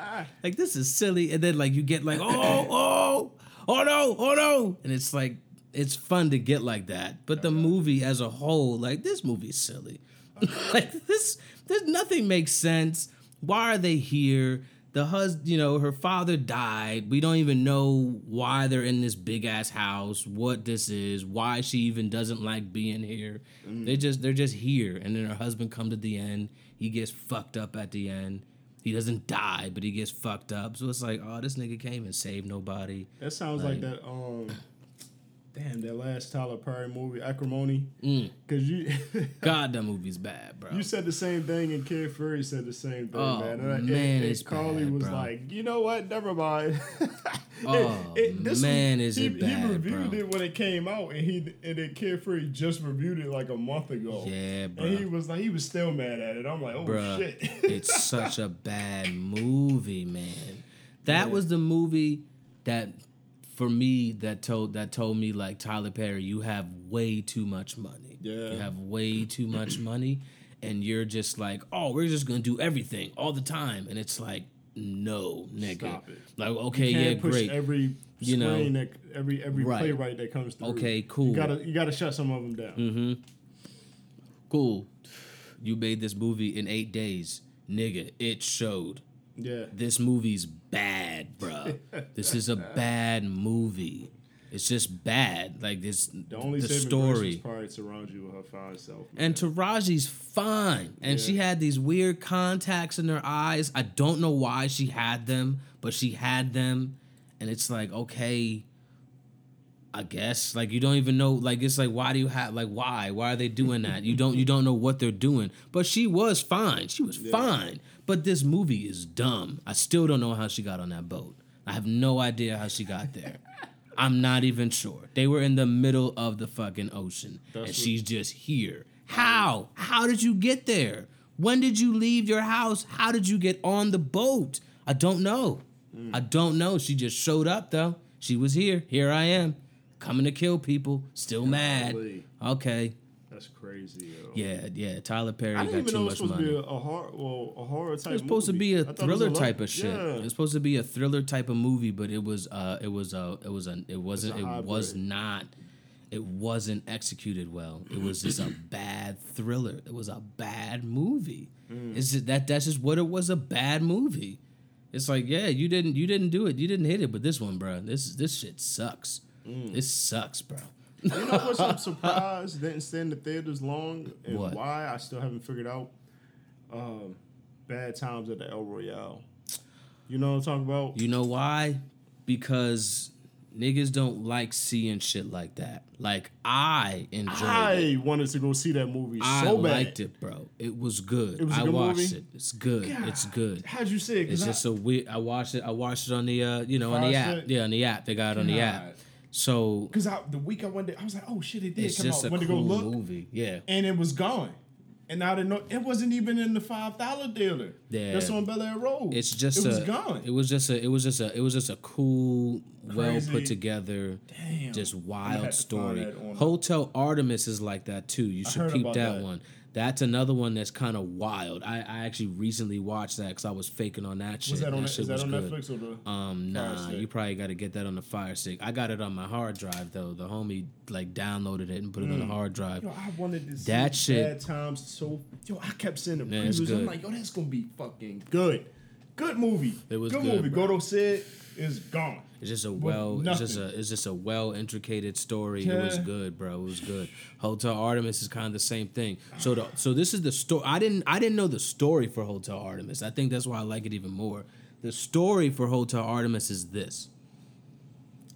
like this is silly. And then like you get like, oh, oh, oh no, oh no, and it's like it's fun to get like that. But the movie as a whole, like this movie's silly. <laughs> like this, this nothing makes sense. Why are they here? The husband, you know, her father died. We don't even know why they're in this big ass house, what this is, why she even doesn't like being here. They just they're just here. And then her husband comes at the end. He gets fucked up at the end. He doesn't die, but he gets fucked up. So it's like, oh, this nigga came and saved nobody. That sounds like, that. Um, damn, that last Tyler Perry movie, Acrimony. Mm. Because you, <laughs> God, that movie's bad, bro. you said the same thing, and Kid Fury said the same thing, Oh, man. And, and- man, and it's Carly bad, was bro. like, you know what? Never mind. <laughs> Oh, man, is he, it He reviewed bro. it when it came out, and he and then Kid Fury just reviewed it like a month ago. Yeah, bro. And he was like, he was still mad at it. I'm like, oh Bruh, shit. it's such a <laughs> bad movie, man. That was the movie that for me that told that told me like Tyler Perry, you have way too much money. Yeah. You have way too much money and you're just like, "Oh, we're just going to do everything all the time." And it's like, "No, nigga." Stop it. Like, okay, You yeah, great. Every You know, that every every right. playwright that comes through. Okay, cool. You gotta you gotta shut some of them down. Mm-hmm. cool. You made this movie in 8 days. Nigga, it showed. Yeah. this movie's bad, bruh. <laughs> this is a bad movie. It's just bad. Like this, The only the story. grace was probably surround you with her fine self. man. And Taraji's fine. And she had these weird contacts in her eyes. I don't know why she had them, but she had them. And it's like, okay, I guess. Like you don't even know like it's like why do you have like why? Why are they doing that? You don't you don't know what they're doing. But she was fine. She was fine. But this movie is dumb. I still don't know how she got on that boat. I have no idea how she got there. <laughs> I'm not even sure. They were in the middle of the fucking ocean and That's what- she's just here. How? How did you get there? When did you leave your house? How did you get on the boat? I don't know. Mm. I don't know. She just showed up though. She was here. Here I am. Coming to kill people. Still mad. Okay. That's crazy, yo. Yeah, yeah. Tyler Perry I didn't got even too know it was much supposed to be money. a, a horror, well, a horror type. It was supposed to be a movie. I thought it was thriller love- type of shit. Yeah. It was supposed to be a thriller type of movie, but it was uh it was uh it was a it wasn't a it was not, it wasn't executed well. It was just a <clears throat> bad thriller. It was a bad movie. Mm. It's just that that's just what it was a bad movie. It's like, yeah, you didn't you didn't do it. You didn't hit it, but this one, bro, this this shit sucks. Mm. This sucks, bro. You know what? I'm surprised didn't stay in the theaters long, and What? why I still haven't figured out. Um, bad times at the El Royale. You know what I'm talking about? You know why? Because niggas don't like seeing shit like that. Like I enjoyed it. I wanted to go see that movie I so bad. I liked it, bro. It was good. It was a I good watched movie? it. It's good. It's good. How'd you say it? It's I- just a weird. I watched it. I watched it on the uh, you know, on the app. Stick? Yeah, on the app. They got it on the app. So Cause I, the week I went there, I was like, oh shit, it did it's come just out. a Went to go look, movie. Yeah. and it was gone. And I didn't know it wasn't even in the five dollar dealer. Yeah. that's on Bel Air Road. It's just it was gone. It was just a. It was just a. It was just a cool, well put together, Damn. just wild to story. Hotel Artemis is like that too. You should peep that, that. one. That's another one that's kind of wild. I, I actually recently watched that because I was faking on that shit. was that on? shit that was on. Netflix or the? Um, nah, you probably got to get that on the Fire Stick. I got it on my hard drive though. The homie like downloaded it and put it on the hard drive. Mm. Yo, I wanted to see That shit- Bad times so. Yo, I kept seeing the Yeah, previews. I'm like, yo, that's gonna be fucking good. Good movie. It was good, good, movie. bro. Godo said is gone. It's just a well, it's just a, it's just a well intricated story. It was good, bro. It was good. Hotel Artemis is kind of the same thing. So, the, so this is the story. I didn't, I didn't know the story for Hotel Artemis. I think that's why I like it even more. The story for Hotel Artemis is this.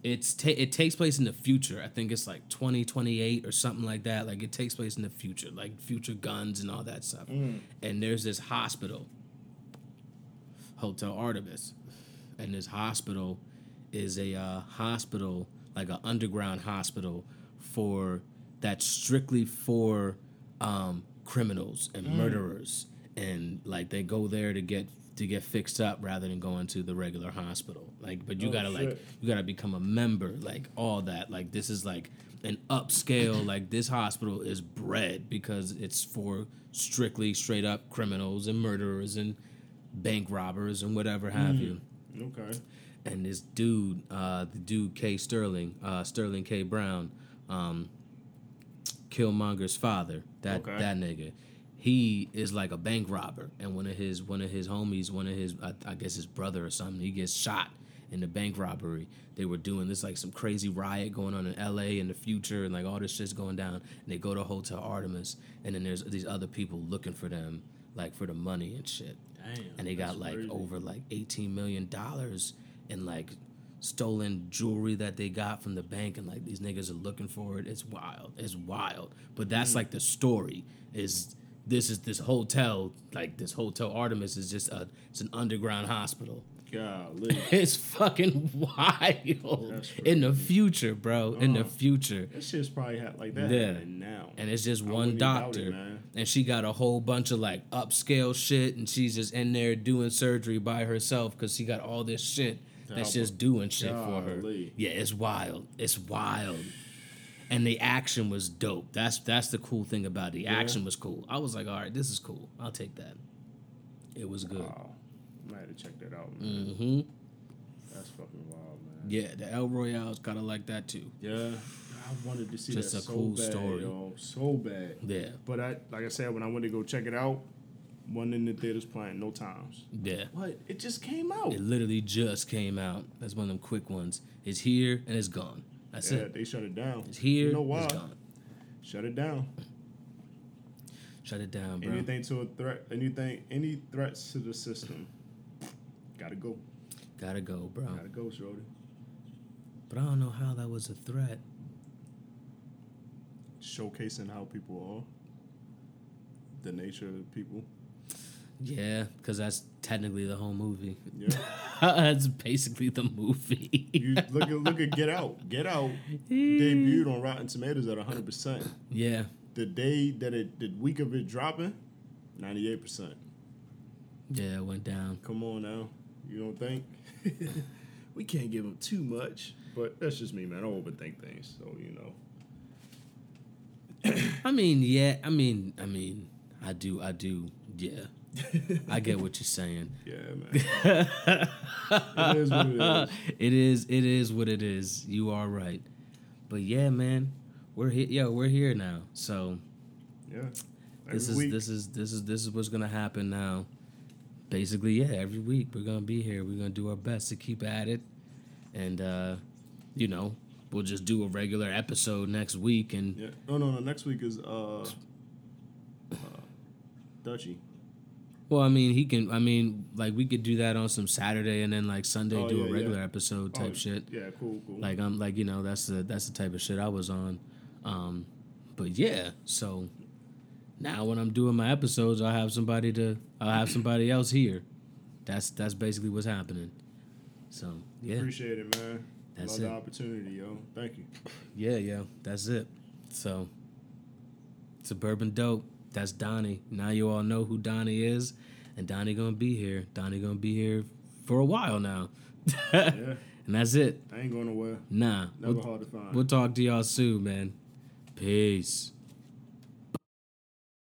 It's ta- it takes place in the future. I think it's like 2028 or something like that. Like it takes place in the future, like future guns and all that stuff. Mm. And there's this hospital, Hotel Artemis, and this hospital is a uh, hospital, like an underground hospital for that's strictly for um, criminals and murderers, and like they go there to get to get fixed up rather than going to the regular hospital. Like, but you Oh, gotta like you gotta become a member, like all that. Like this is like an upscale. <clears throat> like this hospital is bred because it's for strictly straight up criminals and murderers and bank robbers and whatever have you Okay. And this dude, uh, the dude K Sterling, uh, Sterling K Brown, um, Killmonger's father, that Okay. that nigga, he is like a bank robber, and one of his one of his homies, one of his I, I guess his brother or something, he gets shot in the bank robbery. They were doing this like some crazy riot going on in L.A. in the future, and like all this shit's going down. And they go to Hotel Artemis, and then there's these other people looking for them, like for the money and shit Damn. and they got like crazy. over like 18 million dollars in like stolen jewelry that they got from the bank and like these niggas are looking for it it's wild it's wild but that's Mm. like the story is this is this hotel like this hotel artemis is just a it's an underground hospital Golly. <laughs> it's fucking wild in the future bro in the Uh. future That shit's probably ha- like that Yeah. now. and it's just I one doctor it, and she got a whole bunch of like upscale shit and she's just in there doing surgery by herself because she got all this shit that's just doing shit for her yeah it's wild it's wild and the action was dope that's that's the cool thing about it the action was cool i was like all right this is cool i'll take that it was good Wow. I might have to check that out, man. hmm That's fucking wild, man. yeah the el royale is kind of like that too Yeah. I wanted to see Just that a so cool bad, story. yo. So bad. yeah But I, like I said, when I went to go check it out, one in the theaters playing, no times. yeah What? It just came out. it literally just came out that's one of them quick ones it's here and it's gone that's yeah, it they shut it down. it's here You know why? it's gone Shut it down. Shut it down, bro. Anything to a threat, anything, any threats to the system, gotta go. Gotta go, bro. Gotta go, Shorty. But I don't know how that was a threat. Showcasing how people are, the nature of people. Yeah, because that's technically the whole movie. Yeah. <laughs> that's basically the movie. you look at look at Get Out. Get Out debuted on Rotten Tomatoes at 100. percent yeah, The day that it, the week of it dropping, 98 percent. Yeah, it went down. Come on now, you don't think? <laughs> we can't give them too much, but that's just me, man. I overthink things, so you know. <coughs> I mean, yeah. I mean, I mean, I do, I do. Yeah, I get what you're saying. <laughs> Yeah, man. it is what it is. it is. It is what it is. You are right. But yeah, man, we're here. Yo, we're here now. So Yeah. this is week. this is this is this is what's gonna happen now. Basically, yeah. Every week we're gonna be here. We're gonna do our best to keep at it, and uh, you know, we'll just do a regular episode next week. And Yeah. No, no, no. Next week is uh, uh Dutchy. Well, I mean, he can. I mean, like we could do that on some Saturday and then like Sunday Oh, do yeah, a yeah. regular episode type Oh, shit. Yeah, cool, cool. Like I'm like you know that's the that's the type of shit I was on. Um, but yeah, so now when I'm doing my episodes, I'll have somebody to I'll have somebody else here. That's that's basically what's happening. So yeah, Appreciate it, man. That's Love it. the opportunity, yo. Thank you. yeah, yeah. That's it. So suburban dope. That's Donnie. Now you all know who Donnie is, and Donnie gonna be here. Donnie gonna be here for a while now. <laughs> Yeah, And that's it. I ain't going nowhere. Nah. Never We'll, hard to find. we'll talk to y'all soon, man. Peace.